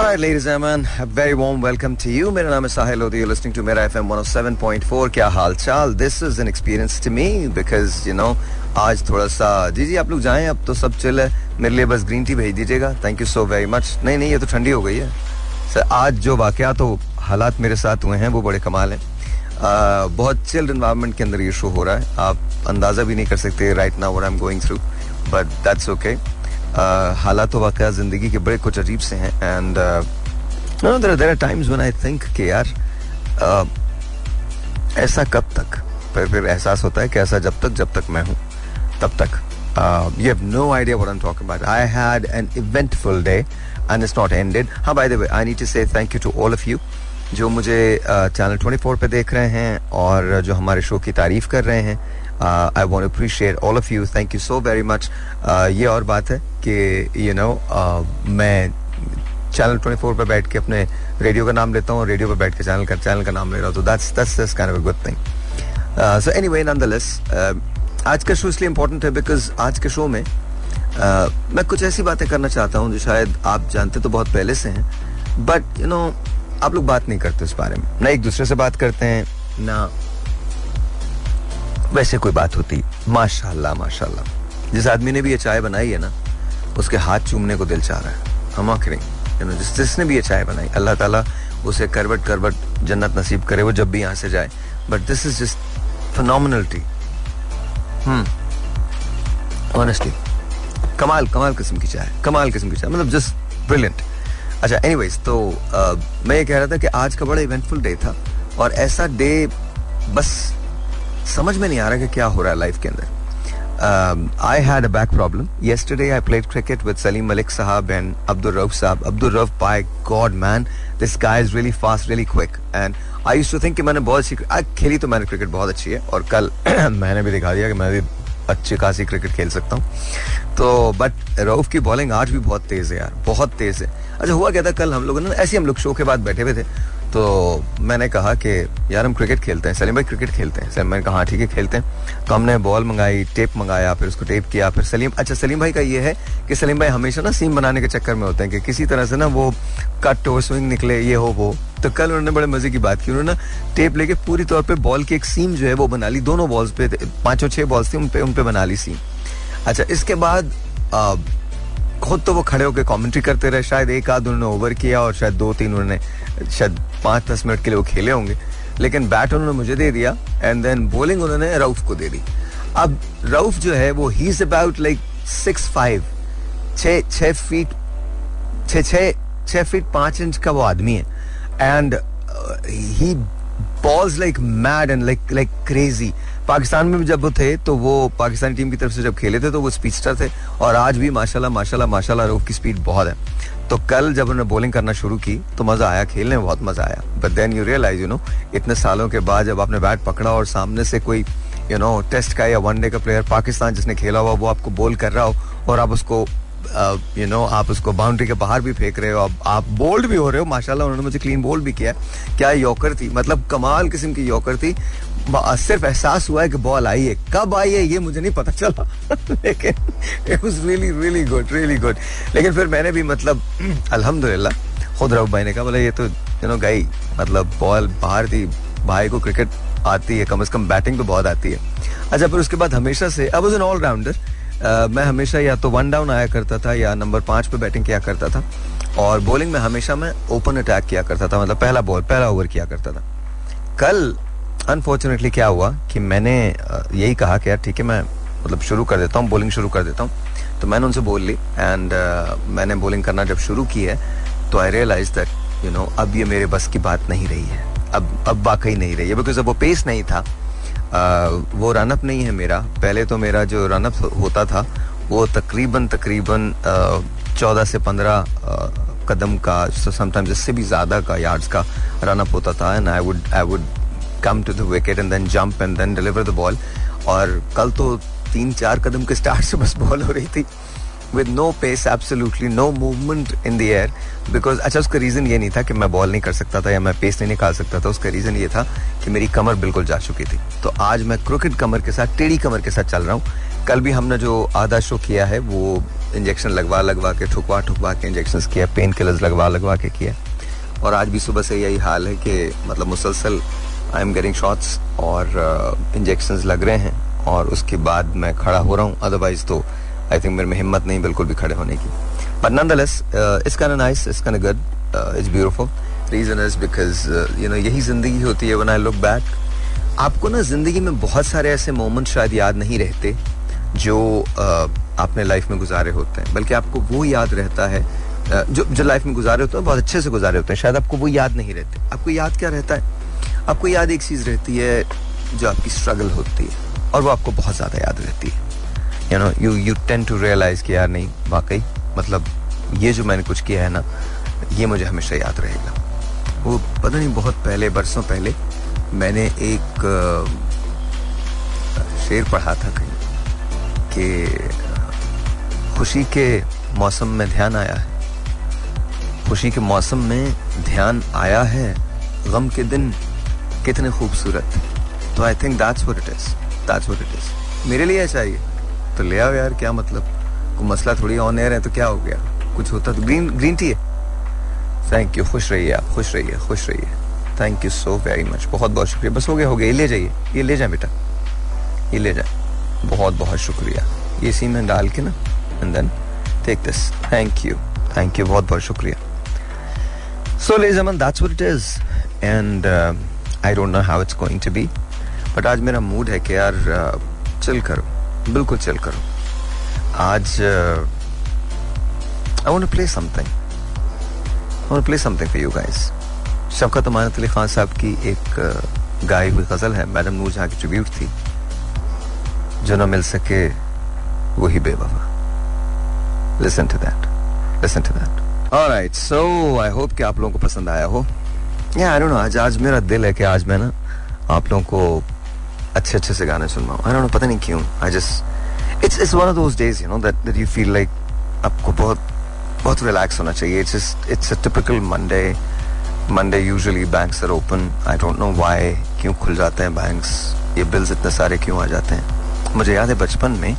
Alright, ladies and gentlemen, a very warm welcome to you. मेरा नाम है साहिल Lodhi. You're listening to मेरा FM 107.4. क्या हाल चाल? This is an experience to me because you know आज थोड़ा सा जी जी आप लोग जाएँ अब तो सब चिल है मेरे लिए बस ग्रीन टी भेज दीजिएगा thank you so very much नहीं नहीं ये तो ठंडी हो गई है सर आज जो वाकया तो हालात मेरे साथ हुए हैं वो बड़े कमाल हैं बहुत चिल्ड इन्वायरमेंट के अंदर ये शो हो रहा है आप अंदाज़ा भी नहीं कर सकते right now what I am going through but that's okay हालात वाक़ ज़िंदगी के बड़े कुछ अजीब से हैं and no there there times when I think कि यार uh, ऐसा कब तक? फिर फिर एहसास होता है कि ऐसा जब तक जब तक मैं हूँ तब तक। You have no idea what I am talking about I had an eventful day and it's not ended हाँ by the way I need to say thank you to all of you जो मुझे channel twenty four पे देख रहे हैं और जो हमारे शो की तारीफ़ कर रहे हैं। I want appreciate all of you thank you so very much ये और बात है कि यू नो मैं चैनल 24 पर बैठ के अपने रेडियो का नाम लेता हूँ रेडियो पर बैठ के चैनल का चैनल का नाम ले रहा हूँ। तो that's that's that's kind of a good thing so anyway nonetheless आज का शो इसलिए इंपॉर्टेंट है बिकॉज़ आज के शो में uh, मैं कुछ ऐसी बातें करना चाहता हूँ जो शायद आप जानते तो बहुत पहले से हैं। बट यू नो आप लोग बात नहीं करते उस बारे में। ना एक दूसरे से बात करते हैं ना वैसे कोई बात होती। माशाल्लाह माशाल्लाह। जिस आदमी ने भी ये चाय बनाई है ना उसके हाथ चूमने को दिल चाह रहा है। हम करें यू नो जिस जिसने भी ये चाय बनाई अल्लाह ताला उसे करवट करवट जन्नत नसीब करे वो जब भी यहाँ से जाए। But this is just phenomenality hmm honestly कमाल कमाल किस्म की चाय कमाल किस्म की चाय। मतलब जस्ट ब्रिलियंट अच्छा एनीवेज तो uh, मैं ये कह रहा था कि आज का बड़ा इवेंटफुल डे था और ऐसा डे बस समझ में नहीं आ रहा कि क्या हो रहा है लाइफ के अंदर। I had a back problem yesterday I played cricket with Salim Malik Sahab and Abdul Rauf Sahab. Abdul Rauf, by God, man, this guy is really fast, really quick. And I used to think कि मैंने बहुत अच्छी खेली तो मैंने cricket बहुत अच्छी है और कल मैंने भी दिखा दिया कि मैं भी अच्छी खासी क्रिकेट खेल सकता हूँ। तो बट रऊफ की बॉलिंग आज भी बहुत तेज है यार बहुत तेज है। अच्छा हुआ क्या था? कल हम लोगों ने ऐसे हम लोग शो के बाद बैठे हुए थे। तो मैंने कहा कि यार हम क्रिकेट खेलते हैं सलीम भाई क्रिकेट खेलते हैं। सलीम मैंने कहा हाँ, ठीक है खेलते हैं। तो हमने बॉल मंगाई टेप मंगाया फिर उसको टेप किया फिर सलीम अच्छा सलीम भाई का ये है कि सलीम भाई हमेशा ना सीम बनाने के चक्कर में होते हैं कि किसी तरह से ना वो कट हो स्विंग निकले ये हो वो। तो कल उन्होंने बड़े मज़े की बात की उन्होंने टेप लेके पूरी तौर पर बॉल की एक सीम जो है वो बना ली दोनों बॉल्स पे पाँचों छह बॉल्स थी उन पे उन पे बना ली सीम अच्छा इसके बाद खुद तो वो खड़े होकर कमेंट्री करते रहे शायद एक आध उन्होंने ओवर किया और शायद दो तीन उन्होंने शायद पाँच दस मिनट के लिए वो खेले होंगे, लेकिन बैट उन्होंने मुझे दे दिया एंड देन बॉलिंग उन्होंने रऊफ को दे दी। अब रऊफ जो है, वो ही अबाउट लाइक सिक्स फाइव छ फीट छ फीट पाँच इंच का वो आदमी है। And he bowls like mad and like like crazy Pakistan में जब वो थे तो वो पाकिस्तानी टीम की तरफ़ से जब खेले थे तो वो स्पीडस्टर थे। और आज भी माशाल्लाह माशाल्लाह माशाल्लाह रऊफ की स्पीड बहुत है। तो कल जब उन्होंने बॉलिंग करना शुरू की तो मज़ा आया, खेलने में बहुत मज़ा आया। But then you realise you know इतने सालों के बाद जब आपने बैट पकड़ा और सामने से कोई यू नो टेस्ट का या वनडे का प्लेयर पाकिस्तान जिसने खेला हुआ, वो आपको बॉल कर रहा हो और आप उसको यू नो आप उसको बाउंड्री के बाहर भी फेंक रहे हो अब आप बोल्ड भी हो रहे हो। माशाल्लाह उन्होंने मुझे क्लीन बोल्ड भी किया। क्या यॉकर थी? मतलब कमाल किस्म की यॉकर थी। सिर्फ़ एहसास हुआ है कि बॉल आई है। कब आई है, ये मुझे नहीं पता चला। लेकिन it was really really good really good लेकिन फिर मैंने भी मतलब अल्हम्दुलिल्लाह, खुद रऊफ भाई ने कहा बोले ये तो यू नो गई मतलब बॉल बाहर थी, भाई को क्रिकेट आती है, कम से कम बैटिंग तो बहुत आती है। अच्छा फिर उसके बाद हमेशा से अब एन ऑलराउंडर मैं हमेशा या तो वन डाउन आया करता था, या नंबर पाँच पे बैटिंग किया करता था। और बॉलिंग में हमेशा मैं ओपन अटैक किया करता था मतलब पहला बॉल पहला ओवर किया करता था। कल अनफॉर्चुनेटली क्या हुआ कि मैंने यही कहा कि यार ठीक है मैं मतलब शुरू कर देता हूँ बॉलिंग शुरू कर देता हूँ। तो मैंने उनसे बोल ली एंड मैंने बॉलिंग करना जब शुरू की है तो I realise that you know अब ये मेरे बस की बात नहीं रही है। अब अब वाकई नहीं रही है बिकॉज़ अब वो पेस नहीं था। uh, वो रनअप नहीं है मेरा। पहले तो मेरा जो रनअप होता था वो तकरीबन तकरीबन चौदह से पंद्रह कदम का समटाइम्स इससे भी ज़्यादा का यार्ड्स का रनअप होता था and I would I would come to the wicket and then jump and then deliver the ball और कल तो तीन चार कदम के स्टार्ट से बस बॉल हो रही थी। With no pace absolutely no movement in the air because अच्छा उसका रीजन ये नहीं था कि मैं बॉल नहीं कर सकता था या मैं पेस नहीं निकाल सकता था। उसका रीजन ये था कि मेरी कमर बिल्कुल जा चुकी थी। तो आज मैं क्रिकेट कमर के साथ, टेढ़ी कमर के साथ चल रहा हूँ। कल भी हमने जो आधा शो किया है, वो इंजेक्शन लगवा लगवा के, ठुकवा ठुकवा के इंजेक्शन किया पेन किलर्स लगवा लगवा के किया। और आज भी सुबह से यही हाल है कि मतलब मुसलसल आई एम गेटिंग शॉट्स और इंजेक्शन uh, लग रहे हैं और उसके बाद मैं खड़ा हो रहा हूँ। अदरवाइज़ तो आई थिंक मेरे में हिम्मत नहीं बिल्कुल भी खड़े होने की। But nonetheless it's kind nice it's kind good it's beautiful reason is because you know यही ज़िंदगी होती है वन आई लुक बैक आपको ना ज़िंदगी में बहुत सारे ऐसे मोमेंट शायद याद नहीं रहते जो uh, आपने लाइफ में गुजारे होते हैं। बल्कि आपको वो याद रहता है uh, जो जो लाइफ में गुजारे होते हैं बहुत अच्छे से गुजारे होते हैं। शायद आपको वो याद नहीं रहते। आपको याद क्या रहता है? आपको याद एक चीज़ रहती है जो आपकी स्ट्रगल होती है, और वो आपको बहुत ज़्यादा याद रहती है। You know you you tend to realise कि यार नहीं, वाकई मतलब ये जो मैंने कुछ किया है ना, ये मुझे हमेशा याद रहेगा। वो पता नहीं, बहुत पहले, बरसों पहले, मैंने एक शेर पढ़ा था कहीं, कि खुशी के मौसम में ध्यान आया है। खुशी के मौसम में ध्यान आया है, गम के दिन कितने खूबसूरत। तो I think that's what it is that's what it is मेरे लिए चाहिए तो ले आओ यार, क्या मतलब? कोई मसला थोड़ी ऑन एयर है तो क्या हो गया? कुछ होता तो ग्रीन ग्रीन टी है। थैंक यू खुश रहिए आप, खुश रहिए खुश रहिए। Thank you so very much बहुत बहुत शुक्रिया। बस हो गया हो गया। ये ले जाइए। ये ले जाए बेटा। ये ले जाए। बहुत बहुत शुक्रिया। ये सी में डाल के ना and then take this thank you thank you बहुत बहुत शुक्रिया। सो ले जमन that's it is and I don't know how it's going to be but आज मेरा मूड है कि यार चिल करो, बिल्कुल चिल करो। आज I want play something I want play something for you guys Shafqat Amanat Ali Khan sahab की एक गाई हुई गज़ल है, मैडम नूर जहाँ की ट्रिब्यूट थी, जो ना मिल सके वही बेवफा। Listen to that listen to that alright so I hope कि आप लोगों को पसंद आया हो। या आई डोंट नो आज आज मेरा दिल है कि आज मैं ना आप लोगों को अच्छे अच्छे से गाने सुनवाऊं। आई डोंट नो पता नहीं क्यों। I just it's it's one of those days you know that that you feel like आपको बहुत बहुत रिलैक्स होना चाहिए। It's it's a typical Monday Monday usually banks are open I don't know why क्यों खुल जाते हैं बैंक्स ये बिल्स इतने सारे क्यों आ जाते हैं? मुझे याद है बचपन में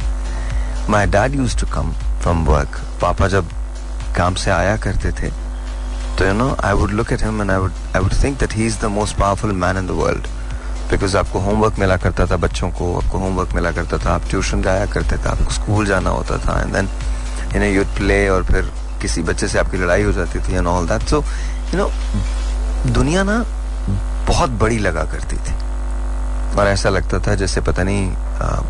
my dad use to come from work पापा जब काम से आया करते थे तो you know I would look at him and I would I would think that he is the most powerful man in the world because आपको homework मिला करता था बच्चों को आपको होमवर्क मिला करता था आप ट्यूशन जाया करते थे आपको स्कूल जाना होता था and then you know youth play और फिर किसी बच्चे से आपकी लड़ाई हो जाती थी and all that so you know दुनिया ना बहुत बड़ी लगा करती थी। और ऐसा लगता था जैसे पता नहीं आ,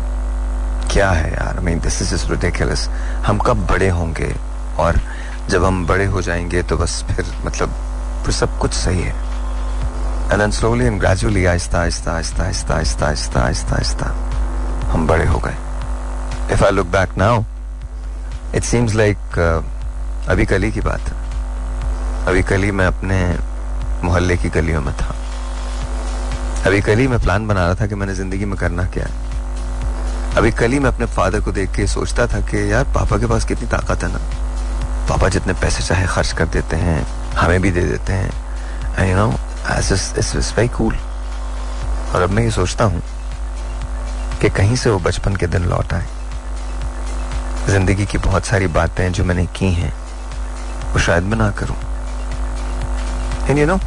क्या है यार। मीन दिस इज़ रिडिकुलस हम कब बड़े होंगे? और जब हम बड़े हो जाएँगे तो बस फिर मतलब फिर सब कुछ सही है। And then slowly and gradually आहिस्ता आहिस्ता आहिस्ता आहिस्ता आहिस्ता आहिस्ता आहिस्ता आहिस्ता हम बड़े हो गए। If I look back now it seems like अभी कल ही की बात है। अभी कल ही मैं अपने मोहल्ले की गलियों में था। अभी कल ही मैं प्लान बना रहा था कि मैंने ज़िंदगी में करना क्या है। अभी कल ही मैं अपने फादर को देख के सोचता था कि यार पापा के पास कितनी ताकत है ना। पापा जितने पैसे चाहे खर्च कर देते हैं, हमें भी दे देते हैं। You know it's very cool और अब मैं ये सोचता हूँ कि कहीं से वो बचपन के दिन लौट आए। ज़िंदगी की बहुत सारी बातें जो मैंने की हैं, वो शायद मैं ना करूँ। And you know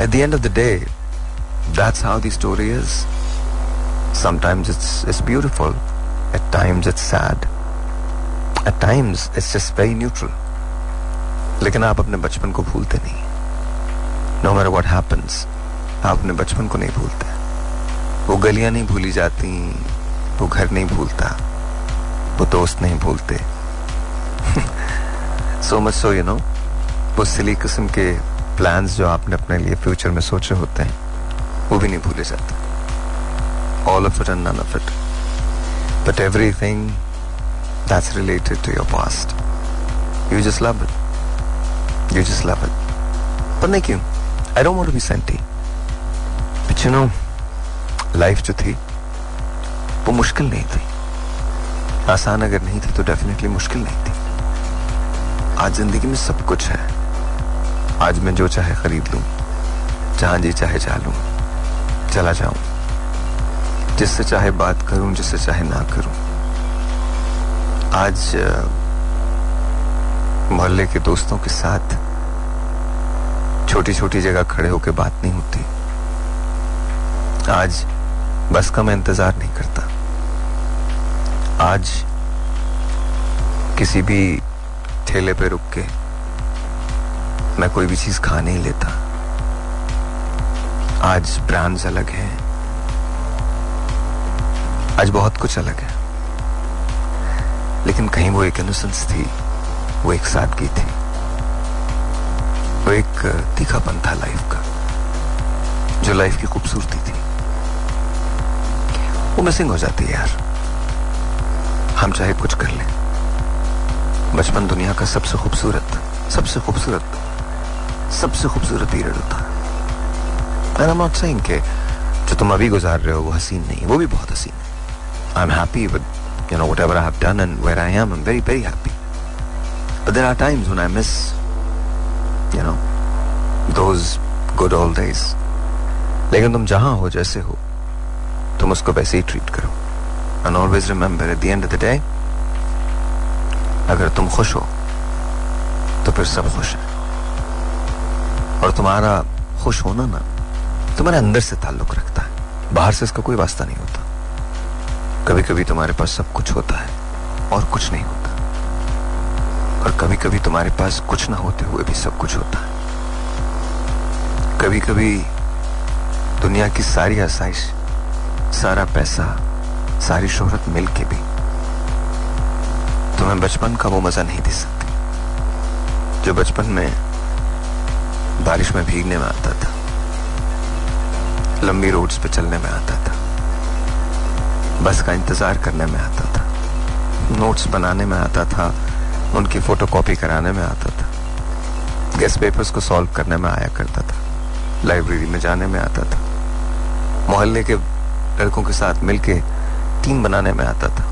at the end of the day that's how the story is sometimes it's it's beautiful at times it's sad at times it's just very neutral लेकिन आप अपने बचपन को भूलते नहीं। नो मैटर व्हाट हैपेंस आप अपने बचपन को नहीं भूलते। वो गलियाँ नहीं भूली जाती, वो घर नहीं भूलता, वो दोस्त नहीं भूलते। So much so you know वो सिली किस्म के प्लान्स जो आपने अपने लिए फ्यूचर में सोचे होते हैं, वो भी नहीं भूले जाते। All of it and none of it but everything that's related to your past you just love it You just love it. But नहीं क्यों? I don't want to be senti. But you know, life जो थी वो मुश्किल नहीं थी आसान अगर नहीं थी तो डेफिनेटली मुश्किल नहीं थी आज ज़िंदगी में सब कुछ है आज मैं जो चाहे खरीद लूँ जहाँ जी चाहे जा लूँ चला जाऊँ जिससे चाहे बात करूँ जिससे चाहे ना करूँ आज मोहल्ले के दोस्तों के साथ छोटी छोटी जगह खड़े होकर बात नहीं होती। आज बस का मैं इंतज़ार नहीं करता। आज किसी भी ठेले पे रुक के मैं कोई भी चीज़ खा नहीं लेता। आज ब्रांड्स अलग हैं। आज बहुत कुछ अलग है। लेकिन कहीं वो एक इनोसेंस थी। वो एक सादगी थी। वो एक तीखापन था लाइफ का, जो लाइफ की खूबसूरती थी। वो मिसिंग हो जाती है यार। हम चाहे कुछ कर लें। बचपन दुनिया का सबसे खूबसूरत सबसे खूबसूरत सबसे खूबसूरत पीरियड होता है। एंड आई नॉट सेइंग कि जो तुम अभी गुजार रहे हो वो हसीन नहीं वो भी बहुत हसीन है। I am happy with you know, whatever I have done and where I am, I'm very very happy. But there are times when I miss, you know, those good old days. लेकिन तुम जहाँ हो, जैसे हो, तुम उसको वैसे ही ट्रीट करो. And always remember at the end of the day अगर तुम खुश हो तो फिर सब खुश है. और तुम्हारा खुश होना ना, तुम्हारे अंदर से ताल्लुक रखता है. बाहर से इसका कोई वास्ता नहीं होता. कभी कभी तुम्हारे पास सब कुछ होता है और कुछ नहीं होता. और कभी कभी तुम्हारे पास कुछ ना होते हुए भी सब कुछ होता है। कभी कभी दुनिया की सारी आसाइश, सारा पैसा, सारी शोहरत मिल के भी तुम्हें बचपन का वो मज़ा नहीं दे सकती, जो बचपन में बारिश में भीगने में आता था, लंबी रोड्स पे चलने में आता था, बस का इंतज़ार करने में आता था, नोट्स बनाने में आता था उनकी फोटोकॉपी कराने में आता था। गेस्ट पेपर्स को सॉल्व करने में आया करता था। लाइब्रेरी में जाने में आता था। मोहल्ले के लड़कों के साथ मिलके टीम बनाने में आता था।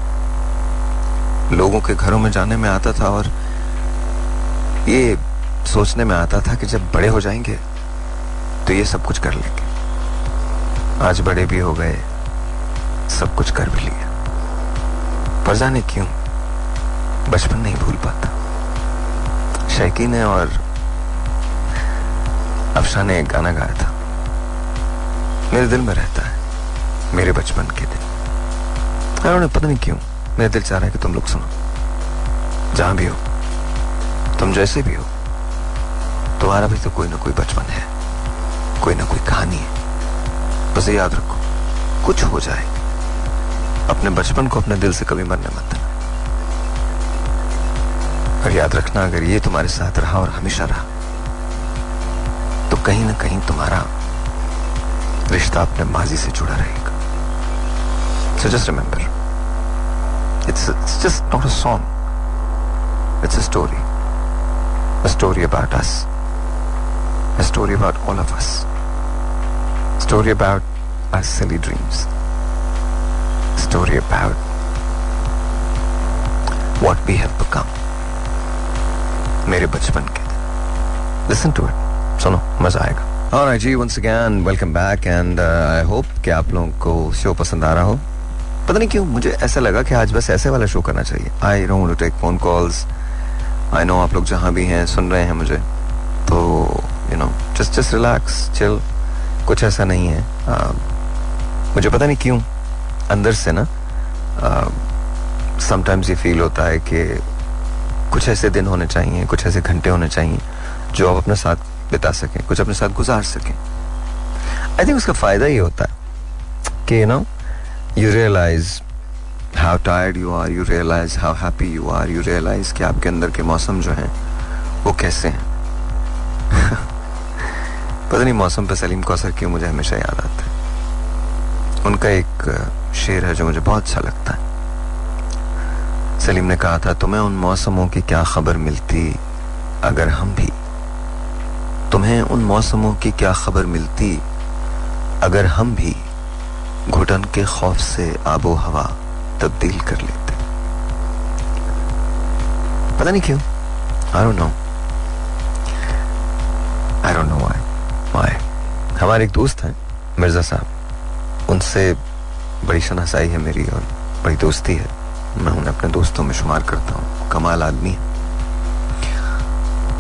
लोगों के घरों में जाने में आता था और ये सोचने में आता था कि जब बड़े हो जाएँगे तो ये सब कुछ कर लेंगे। आज बड़े भी हो गए, सब कुछ कर भी लिया। पर जाने क्यों? बचपन नहीं भूल पाता। शैकी ने और अफशा ने एक गाना गाया था। मेरे दिल में रहता है, मेरे बचपन के दिन। उन्होंने पता नहीं क्यों, मेरा दिल चाह रहा है कि तुम लोग सुनो। जहाँ भी हो, तुम जैसे भी हो, तुम्हारा भी तो कोई ना कोई बचपन है, कोई ना कोई कहानी है। बस याद रखो, कुछ हो जाए। अपने बचपन को अपने दिल से कभी मरने मत। और याद रखना, अगर ये तुम्हारे साथ रहा और हमेशा रहा तो कहीं ना कहीं तुम्हारा रिश्ता अपने माजी से जुड़ा रहेगा। So just remember it's just not a song it's a story a story about us a story about all of us story about our silly dreams story about what we have become मेरे बचपन के। Listen to it सुनो मज़ा आएगा। Alright ji once again welcome back and uh, I hope कि आप लोगों को शो पसंद आ रहा हो। पता नहीं क्यों मुझे ऐसा लगा कि आज बस ऐसे वाला शो करना चाहिए। I don't to take phone calls I know आप लोग जहाँ भी हैं सुन रहे हैं मुझे। तो you know just just relax chill कुछ ऐसा नहीं है। Uh, मुझे पता नहीं क्यों अंदर से ना समटाइम्स uh, ये फील होता है कि कुछ ऐसे दिन होने चाहिए, कुछ ऐसे घंटे होने चाहिए, जो आप अपने साथ बिता सकें, कुछ अपने साथ गुजार सकें। आई थिंक उसका फ़ायदा ये होता है कि you know you realise how tired you are you realise how happy you are you realise कि आपके अंदर के मौसम जो हैं, वो कैसे हैं। पता नहीं मौसम पे सलीम कौसर क्यों मुझे हमेशा याद आता है। उनका एक शेर है जो मुझे बहुत अच्छा लगता है। सलीम ने कहा था, तुम्हें उन मौसमों की क्या खबर मिलती अगर हम भी? तुम्हें उन मौसमों की क्या खबर मिलती अगर हम भी घुटन के खौफ से आबो हवा तब्दील कर लेते? पता नहीं क्यों। I don't know I don't know why why हमारे एक दोस्त हैं, मिर्ज़ा साहब। उनसे बड़ी शनासाई है मेरी और बड़ी दोस्ती है। मैं उन्हें अपने दोस्तों में शुमार करता हूँ। कमाल आदमी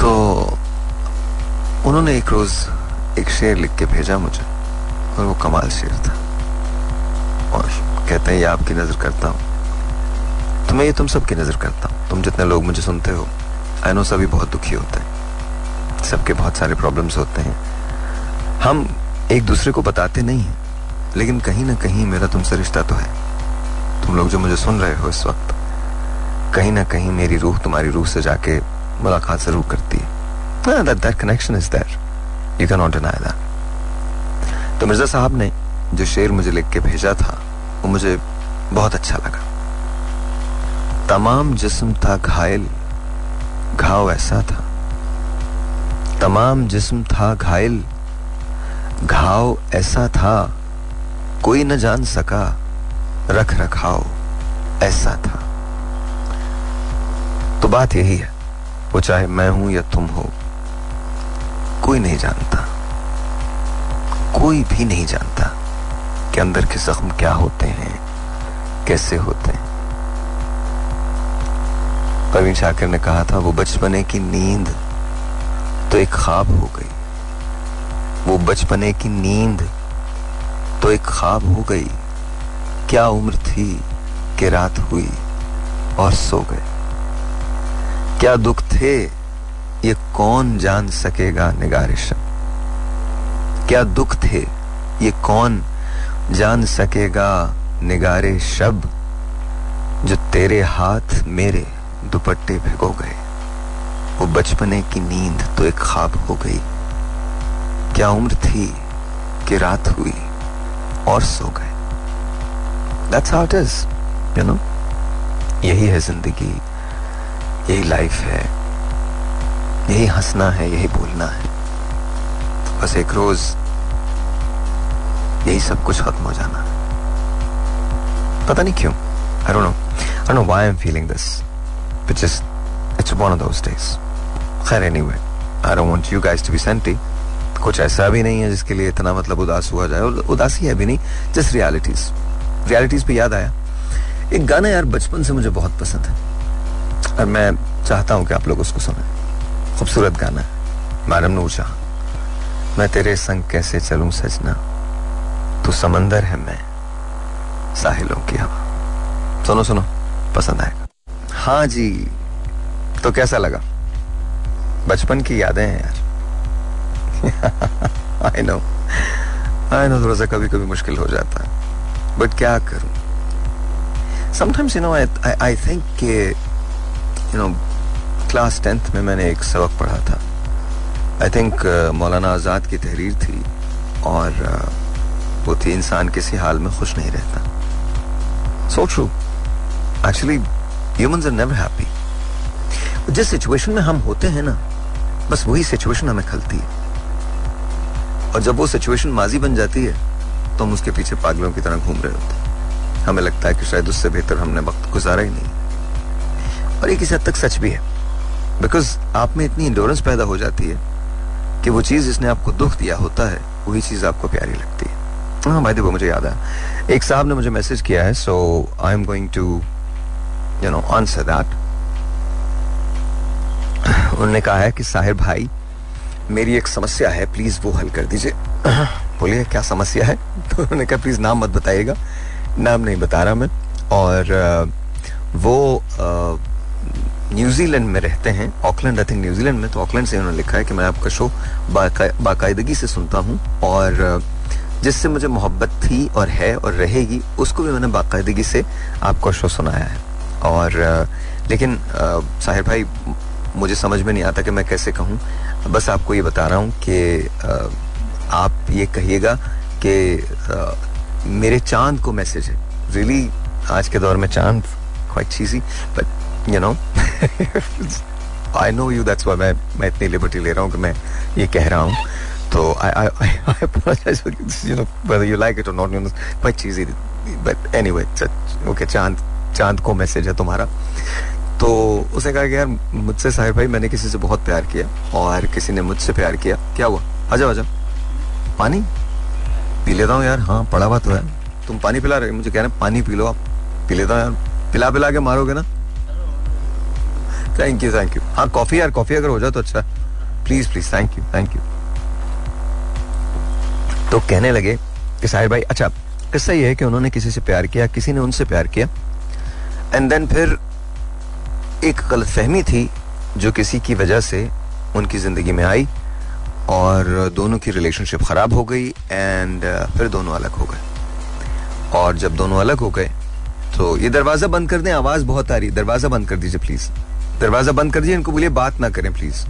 तो उन्होंने एक रोज एक शेर लिख के भेजा मुझे, और वो कमाल शेर था। और कहते हैं, ये आपकी नज़र करता हूँ। तो मैं ये तुम सबकी नज़र करता हूँ। तुम जितने लोग मुझे सुनते हो, आई नो सभी बहुत दुखी होते हैं। सबके बहुत सारे प्रॉब्लम्स होते हैं। हम एक दूसरे को बताते नहीं हैं, लेकिन कहीं ना कहीं मेरा तुमसे रिश्ता तो है। तुम लोग जो मुझे सुन रहे हो इस वक्त, कहीं ना कहीं मेरी रूह तुम्हारी रूह से जाके मुलाकात ज़रूर करती है। Connection is you can not deny that तो मिर्ज़ा साहब ने जो शेर मुझे लिख के भेजा था, वो मुझे बहुत अच्छा लगा। तमाम जिस्म था घायल, घाव ऐसा था। तमाम जिस्म था घायल, घाव ऐसा था, कोई न जान सका रख रखाव ऐसा था। तो बात यही है, वो चाहे मैं हूँ या तुम हो, कोई नहीं जानता। कोई भी नहीं जानता कि अंदर के जख्म क्या होते हैं, कैसे होते हैं। परवीन शाकिर ने कहा था, वो बचपने की नींद तो एक ख्वाब हो गई। वो बचपने की नींद तो एक ख्वाब हो गई क्या उम्र थी कि रात हुई और सो गए? क्या दुख थे ये कौन जान सकेगा निगारिश क्या दुख थे ये कौन जान सकेगा निगारे शब जो तेरे हाथ मेरे दुपट्टे भिगो गए? वो बचपने की नींद तो एक ख्वाब हो गई। क्या उम्र थी कि रात हुई और सो गए? That's how it is you know यही है ज़िंदगी, यही लाइफ है। यही हंसना है, यही बोलना है। बस एक रोज यही सब कुछ खत्म हो जाना है। पता नहीं क्यों। I don't know I don't know why I am feeling this but just it's one of those days खैर anyway I don't want you guys to be senti कुछ ऐसा भी नहीं है जिसके लिए इतना मतलब उदास हुआ जाए। उदासी है भी नहीं जस्ट रियलिटीज रियलिटीज पे याद आया। एक गाना यार बचपन से मुझे बहुत पसंद है। और मैं चाहता हूँ कि आप लोग उसको सुने। खूबसूरत गाना है। मैडम नूर शाह मैं तेरे संग कैसे चलूँ सजना? तू समंदर है मैं, साहिलों की हवा। सुनो सुनो, पसंद आएगा। हाँ जी तो कैसा लगा? बचपन की यादें हैं यार। आई नो आई नो थोड़ा सा कभी कभी मुश्किल हो जाता है। बट क्या करूँ? Sometimes you know I think के यू नो क्लास टेंथ में मैंने एक सबक पढ़ा था। आई थिंक uh, मौलाना आज़ाद की तहरीर थी और uh, वो थी इंसान किसी हाल में खुश नहीं रहता। So true actually humans are never happy जिस सिचुएशन में हम होते हैं ना बस वही सिचुएशन हमें खलती है। और जब वो सिचुएशन माजी बन जाती है तो हम उसके पीछे पागलों की तरह घूम रहे होते। हमें लगता है कि शायद उससे बेहतर हमने वक्त गुजारा ही नहीं। और ये किसी हद तक सच भी है। बिकॉज़ आप में इतनी इंडोरेंस पैदा हो जाती है कि वो चीज़ जिसने आपको दुख दिया होता है, वही चीज़ आपको प्यारी लगती है। हाँ भाई देखो मुझे याद आया। एक साहब ने मुझे मैसेज किया है so I am going to you know answer that उन्होंने कहा है कि साहिर भाई, मेरी एक समस्या है प्लीज़ वो हल कर दीजिए। बोलिए, क्या समस्या है? तो उन्होंने कहा, प्लीज़ नाम मत बताइएगा। नाम नहीं बता रहा मैं। और वो न्यूजीलैंड में रहते हैं, ऑकलैंड, आई थिंक न्यूजीलैंड में तो ऑकलैंड से उन्होंने लिखा है कि मैं आपका शो बाकायदगी से सुनता हूँ। और जिससे मुझे मोहब्बत थी और है और रहेगी, उसको भी मैंने बाकायदगी से आपका शो सुनाया है। और लेकिन साहिर भाई, मुझे समझ में नहीं आता कि मैं कैसे कहूँ। बस आपको ये बता रहा हूँ कि आप ये कहिएगा कि मेरे चाँद को मैसेज है। रियली really, आज के दौर में Chand quite cheesy but you know I know you that's why मैं मैं इतनी लिबर्टी ले रहा हूँ कि मैं ये कह रहा हूँ। तो आई लाइक इट और not quite cheesy but anyway okay Chand Chand को मैसेज है तुम्हारा। तो उसने कहा कि यार मुझसे साहिर भाई मैंने किसी से बहुत प्यार किया और किसी ने मुझसे प्यार किया। क्या हुआ? आ आजा आजा पानी? पी लेता हूँ यार हाँ पड़ा हुआ तो है। तुम पानी पिला रहे मुझे कह रहे पानी पी लो आप। पी लेता हूँ यार। पिला पिला के मारोगे ना? थैंक यू थैंक यू हाँ कॉफ़ी यार कॉफ़ी अगर हो जाए तो अच्छा please please thank you thank you तो कहने लगे कि साहिर भाई अच्छा किस्सा ये है कि उन्होंने किसी से प्यार किया, किसी ने उनसे प्यार किया। एंड देन फिर एक गलत फहमी थी जो किसी की वजह से उनकी ज़िंदगी में आई। और दोनों की रिलेशनशिप खराब हो गई एंड फिर दोनों अलग हो गए। और जब दोनों अलग हो गए तो ये दरवाज़ा बंद कर दें, आवाज़ बहुत आ रही दरवाज़ा बंद कर दीजिए प्लीज़ दरवाज़ा बंद कर दीजिए, इनको बोलिए बात ना करें प्लीज़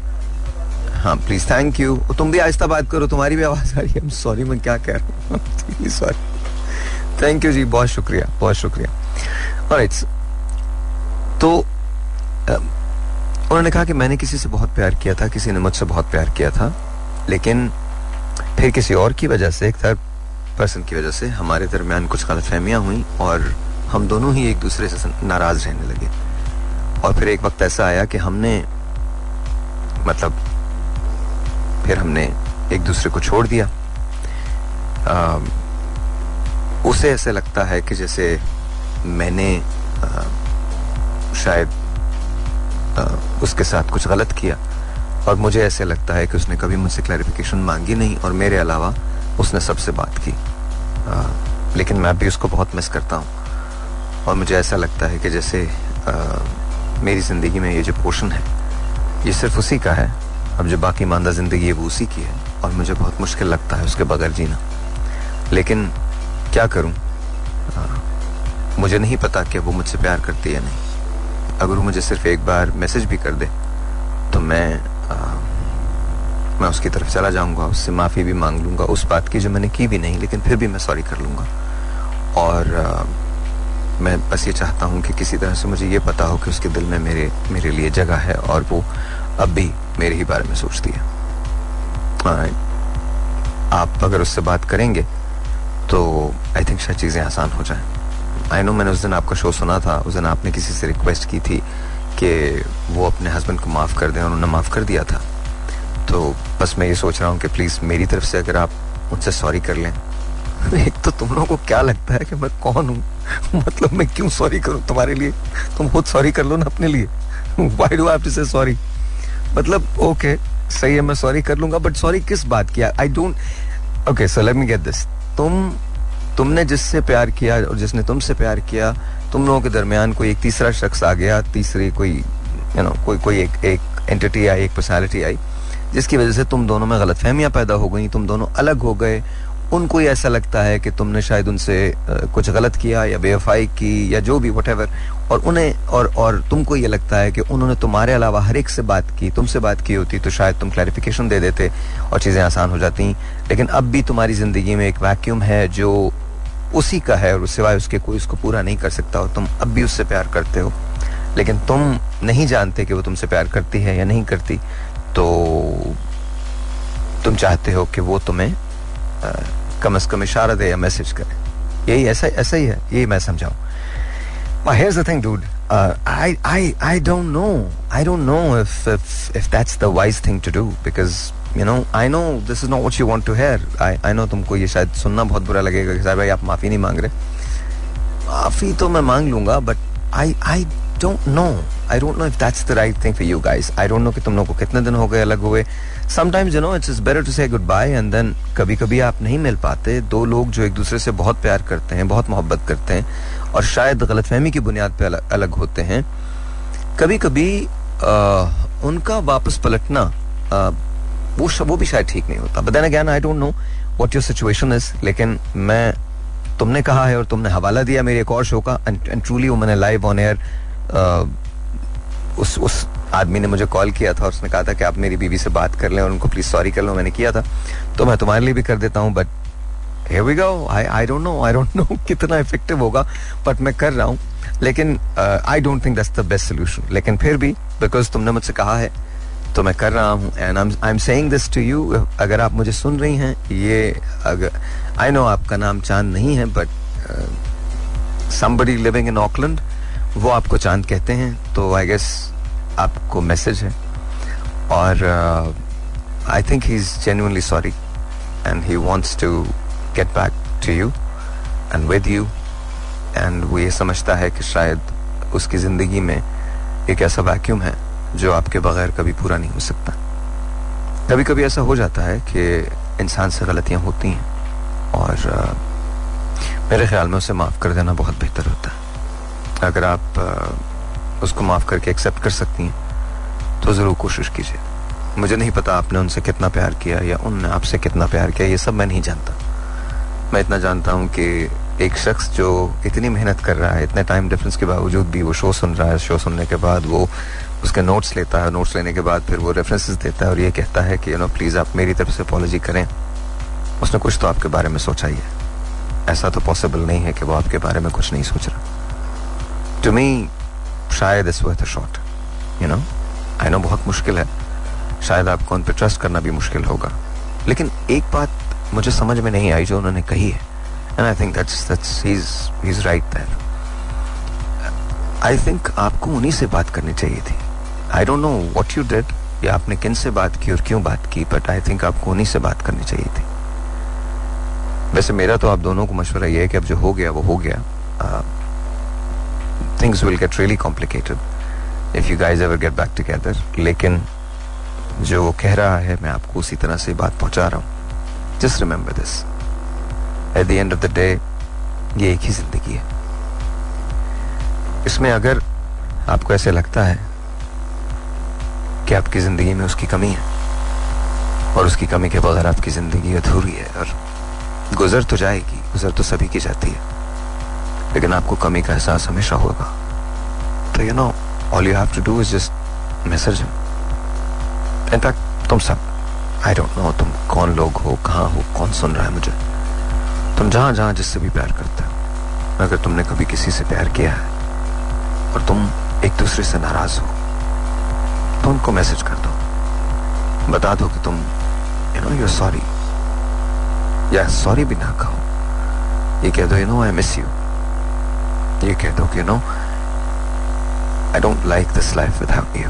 हाँ प्लीज़ थैंक यू तुम भी आहिस्ता बात करो, तुम्हारी भी आवाज़ आ रही है। सॉरी मैं क्या कह रहा हूँ? सॉरी थैंक यू जी, बहुत शुक्रिया बहुत शुक्रिया। और तो उन्होंने कहा कि मैंने किसी से बहुत प्यार किया था, किसी ने मुझसे बहुत प्यार किया था। लेकिन फिर किसी और की वजह से एक थर्ड पर्सन की वजह से हमारे दरमियान कुछ गलत फहमियाँ हुई और हम दोनों ही एक दूसरे से नाराज़ रहने लगे। और फिर एक वक्त ऐसा आया कि हमने मतलब फिर हमने एक दूसरे को छोड़ दिया। आ, उसे ऐसे लगता है कि जैसे मैंने आ, शायद आ, उसके साथ कुछ गलत किया। और मुझे ऐसे लगता है कि उसने कभी मुझसे क्लैरिफिकेशन मांगी नहीं और मेरे अलावा उसने सबसे बात की। आ, लेकिन मैं भी उसको बहुत मिस करता हूँ। और मुझे ऐसा लगता है कि जैसे आ, मेरी ज़िंदगी में ये जो पोर्शन है ये सिर्फ़ उसी का है। अब जो बाकी मानदा ज़िंदगी है वो उसी की है और मुझे बहुत मुश्किल लगता है उसके बगैर जीना। लेकिन क्या करूँ? मुझे नहीं पता कि वो मुझसे प्यार करती है नहीं। अगर वो मुझे सिर्फ़ एक बार मैसेज भी कर दे तो मैं मैं उसकी तरफ़ चला जाऊँगा उससे माफ़ी भी मांग लूँगा उस बात की जो मैंने की भी नहीं लेकिन फिर भी मैं सॉरी कर लूँगा। और आ, मैं बस ये चाहता हूँ कि किसी तरह से मुझे ये पता हो कि उसके दिल में मेरे मेरे लिए जगह है और वो अब भी मेरे ही बारे में सोचती है। आप अगर उससे बात करेंगे तो आई थिंक शायद चीज़ें आसान हो जाएँ। आई नो मैंने उस दिन आपका शो सुना था उस दिन आपने किसी से रिक्वेस्ट की थी कि वो अपने हस्बैंड को माफ़ कर दें उन्होंने माफ़ कर दिया था। तो बस मैं ये सोच रहा हूँ कि प्लीज़ मेरी तरफ़ से अगर आप मुझसे सॉरी कर लें। एक तो तुम लोगों को क्या लगता है कि मैं कौन हूँ? मतलब मैं क्यों सॉरी करूँ तुम्हारे लिए? तुम खुद सॉरी कर लो ना अपने लिए। Why do have say sorry मतलब ओके सही है मैं सॉरी कर लूँगा बट सॉरी किस बात की? I don't okay so let me get this तुम तुमने जिससे प्यार किया और जिसने तुमसे प्यार किया तुम लोगों के दरमियान कोई एक तीसरा शख्स आ गया तीसरी कोई यू you नो know, कोई कोई एक एक एंटिटी आई एक पर्सनैलिटी आई? जिसकी वजह से तुम दोनों में गलत फहमियाँ पैदा हो गई, तुम दोनों अलग हो गए। उनको ही ऐसा लगता है कि तुमने शायद उनसे कुछ गलत किया या बेवफाई की या जो भी वट और उन्हें, और और तुमको ये लगता है कि उन्होंने तुम्हारे अलावा हर एक से बात की, तुमसे बात की होती तो शायद तुम क्लैरिफिकेशन दे देते और चीज़ें आसान हो जाती। लेकिन अब भी तुम्हारी ज़िंदगी में एक वैक्यूम है जो उसी का है और सिवाय उसके कोई उसको पूरा नहीं कर सकता और तुम अब भी उससे प्यार करते हो। लेकिन तुम नहीं जानते कि वो तुमसे प्यार करती है या नहीं करती। तो तुम चाहते हो कि वो तुम्हें आ, कम अज कम इशारा दे या मैसेज करे यही ऐसा ऐसा ही है यही मैं समझाऊं here's the thing dude uh, I, I I don't know I don't know if, if if that's the wise thing to do because you know I know this is not what you want to hear I I know तुमको ये शायद सुनना बहुत बुरा लगेगा कि साहब भाई आप माफ़ी नहीं मांग रहे माफ़ी तो मैं मांग लूँगा but I I don't know I don't know if that's the right thing for you guys. I don't know कि तुम लोग को कितने दिन हो गए अलग हुए। Sometimes you know it's is better to say good bye and then कभी कभी आप नहीं मिल पाते। दो लोग जो एक दूसरे से बहुत प्यार करते हैं बहुत मोहब्बत करते हैं और शायद गलतफहमी की बुनियाद पे अलग, होते हैं। कभी कभी उनका वापस पलटना वो वो भी शायद ठीक नहीं होता। But then again I don't know what your situation is लेकिन मैं तुमने कहा है और तुमने हवाला दिया मेरे एक और शो का एंड ट्रूली वो मैंने लाइव ऑन एयर उस उस आदमी ने मुझे कॉल किया था और उसने कहा था कि आप मेरी बीवी से बात कर लें और उनको प्लीज़ सॉरी कर लो, मैंने किया था। तो मैं तुम्हारे लिए भी कर देता हूँ but here we go. I I don't know, I don't कितना इफ़ेक्टिव होगा बट मैं कर रहा हूँ। लेकिन I don't think that's the best solution लेकिन फिर भी बिकॉज़ तुमने मुझसे कहा है तो मैं कर रहा हूँ and I am saying this to you अगर आप मुझे सुन रही हैं, ये अगर आई नो आपका नाम चाँद नहीं है but somebody living in Auckland वो आपको चाँद कहते हैं तो आई गेस आपको मैसेज है। और I think he is genuinely sorry and he wants to get back to you and with you and वो ये समझता है कि शायद उसकी ज़िंदगी में एक ऐसा वैक्यूम है जो आपके बगैर कभी पूरा नहीं हो सकता। कभी कभी ऐसा हो जाता है कि इंसान से गलतियाँ होती हैं और आ, मेरे ख्याल में उसे माफ़ कर देना बहुत बेहतर होता है। अगर आप उसको माफ़ करके एक्सेप्ट कर सकती हैं तो ज़रूर कोशिश कीजिए। मुझे नहीं पता आपने उनसे कितना प्यार किया या उनने आपसे कितना प्यार किया, ये सब मैं नहीं जानता। मैं इतना जानता हूँ कि एक शख्स जो इतनी मेहनत कर रहा है, इतने टाइम डिफरेंस के बावजूद भी वो शो सुन रहा है। शो सुनने के बाद वो उसके नोट्स लेता है नोट्स लेने के बाद फिर वो रेफरेंसेस देता है और ये कहता है कि यू नो प्लीज़ आप मेरी तरफ़ से अपॉलोजी करें। उसने कुछ तो आपके बारे में सोचा ही है। ऐसा तो पॉसिबल नहीं है कि वो आपके बारे में कुछ नहीं सोच रहा। टू मी शायद is worth shot you know I know बहुत मुश्किल है। शायद आपको उन पर ट्रस्ट करना भी मुश्किल होगा। लेकिन एक बात मुझे समझ में नहीं आई जो उन्होंने कही है। And I think that's that's he is right that I think आपको उन्हीं से बात करनी चाहिए थी। I don't know what you did या आपने किन से बात की और क्यों बात की बट आई थिंक आपको उन्हीं से बात करनी चाहिए थी। वैसे मेरा तो आप दोनों को मशवरा यह है कि अब जो हो गया, वो हो गया। Things will get really complicated if you guys ever get back together लेकिन जो वो कह रहा है मैं आपको उसी तरह से बात पहुँचा रहा हूँ just remember this at the end of the day ये एक ही ज़िंदगी है इसमें अगर आपको ऐसे लगता है कि आपकी ज़िंदगी में उसकी कमी है और उसकी कमी के बगैर आपकी ज़िंदगी अधूरी है और गुजर तो जाएगी गुजर तो सभी की जाती है लेकिन आपको कमी का एहसास हमेशा होगा। तो you know all you have to do is just message in fact तुम सब आई डोंट नो तुम कौन लोग हो, कहाँ हो, कौन सुन रहा है मुझे? तुम जहाँ जहाँ जिससे भी प्यार करते हो। अगर तुमने कभी किसी से प्यार किया है, और तुम एक दूसरे से नाराज़ हो तो उनको मैसेज कर दो। बता दो कि तुम यू नो यू सॉरी या सॉरी भी ना कहो। ये कह दो you know I miss you कह दो कि you know I don't like this life without you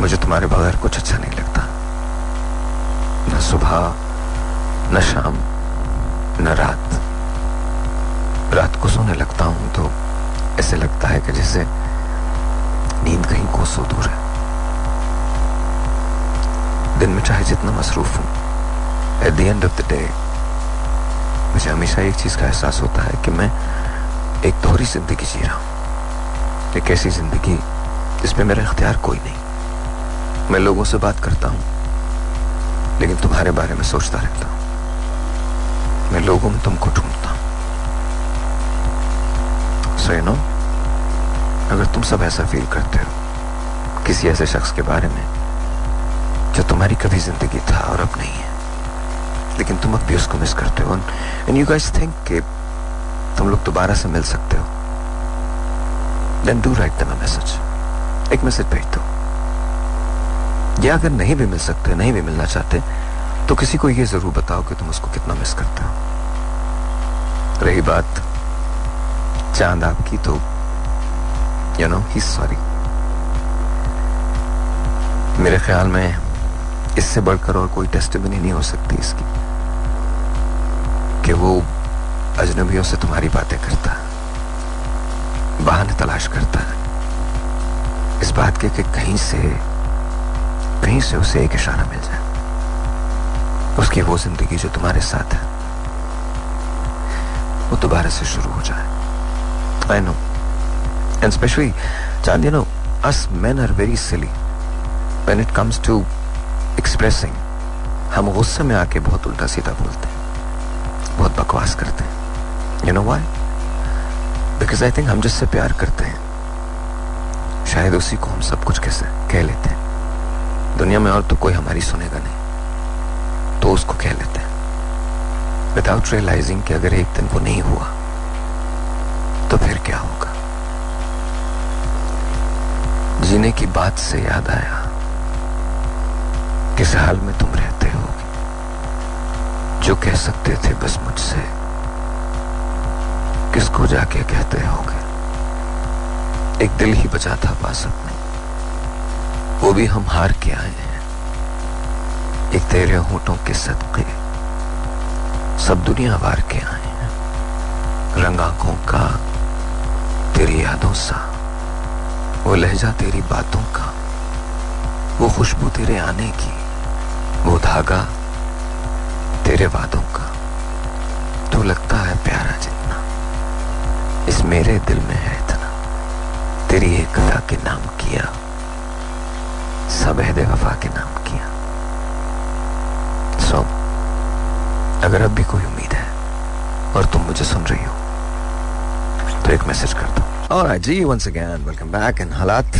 मुझे तुम्हारे बगैर कुछ अच्छा नहीं लगता। न सुबह, न शाम, न रात। रात को सोने लगता हूँ तो ऐसे लगता है कि जैसे नींद कहीं कोसों दूर है। दिन में चाहे जितना मसरूफ हूँ at the end of the day मुझे हमेशा एक चीज़ का एहसास होता है कि मैं एक दोहरी ज़िंदगी जी रहा हूँ। एक ऐसी ज़िंदगी जिसमें मेरा इख्तियार कोई नहीं। मैं लोगों से बात करता हूँ, लेकिन तुम्हारे बारे में सोचता रहता हूँ। मैं लोगों में तुमको ढूंढता हूँ। सो अगर तुम सब ऐसा फील करते हो, किसी ऐसे शख्स के बारे में, जो तुम्हारी कभी ज़िंदगी था और अब नहीं है लेकिन तुम अब भी उसको मिस करते हो एंड यू गाइस थिंक कि तुम लोग दोबारा से मिल सकते हो। Then do write them message एक मैसेज भेज दो। या अगर नहीं भी मिल सकते, नहीं भी मिलना चाहते तो किसी को ये ज़रूर बताओ कि तुम उसको कितना मिस करते हो। रही बात, चाँद आपकी तो यू नो ही सॉरी मेरे ख्याल में इससे बढ़कर और कोई टेस्टमनी नहीं हो सकती इसकी। कि वो अजनबियों से तुम्हारी बातें करता बहाने तलाश करता इस बात के कि कहीं से कहीं से उसे एक इशारा मिल जाए। उसकी वो ज़िंदगी जो तुम्हारे साथ है, वो दोबारा से शुरू हो जाए। I know and specially Chand you know us men are very silly when it comes to expressing हम गुस्से में आके बहुत उल्टा सीधा बोलते हैं। बकवास करते हैं। You know why because I think हम जिससे प्यार करते हैं, शायद उसी को हम सब कुछ कैसे कह लेते हैं। दुनिया में और तो कोई हमारी सुनेगा नहीं तो उसको कह लेते हैं। विदाउट रियलाइजिंग कि अगर एक दिन वो नहीं हुआ तो फिर क्या होगा? जीने की बात से याद आया किस हाल में तुम रहते हो जो कह सकते थे बस मुझसे। किसको जाके कहते होगे? एक दिल ही बचा था पास अपने वो भी हम हार के आए हैं। एक तेरे होठों के सदके। सब दुनिया वार के आए हैं। रंग आँखों का, तेरी यादों सा। वो लहजा तेरी बातों का। वो खुशबू तेरे आने की। वो धागा तेरे वादों का तो लगता है प्यारा जितना। इस मेरे दिल में है इतना। तेरी एक अदा के नाम किया, सब वफा के नाम किया। सो अगर अब भी कोई उम्मीद है, और तुम मुझे सुन रही हो तो एक मैसेज कर दो। और जी once again welcome back in Halaat.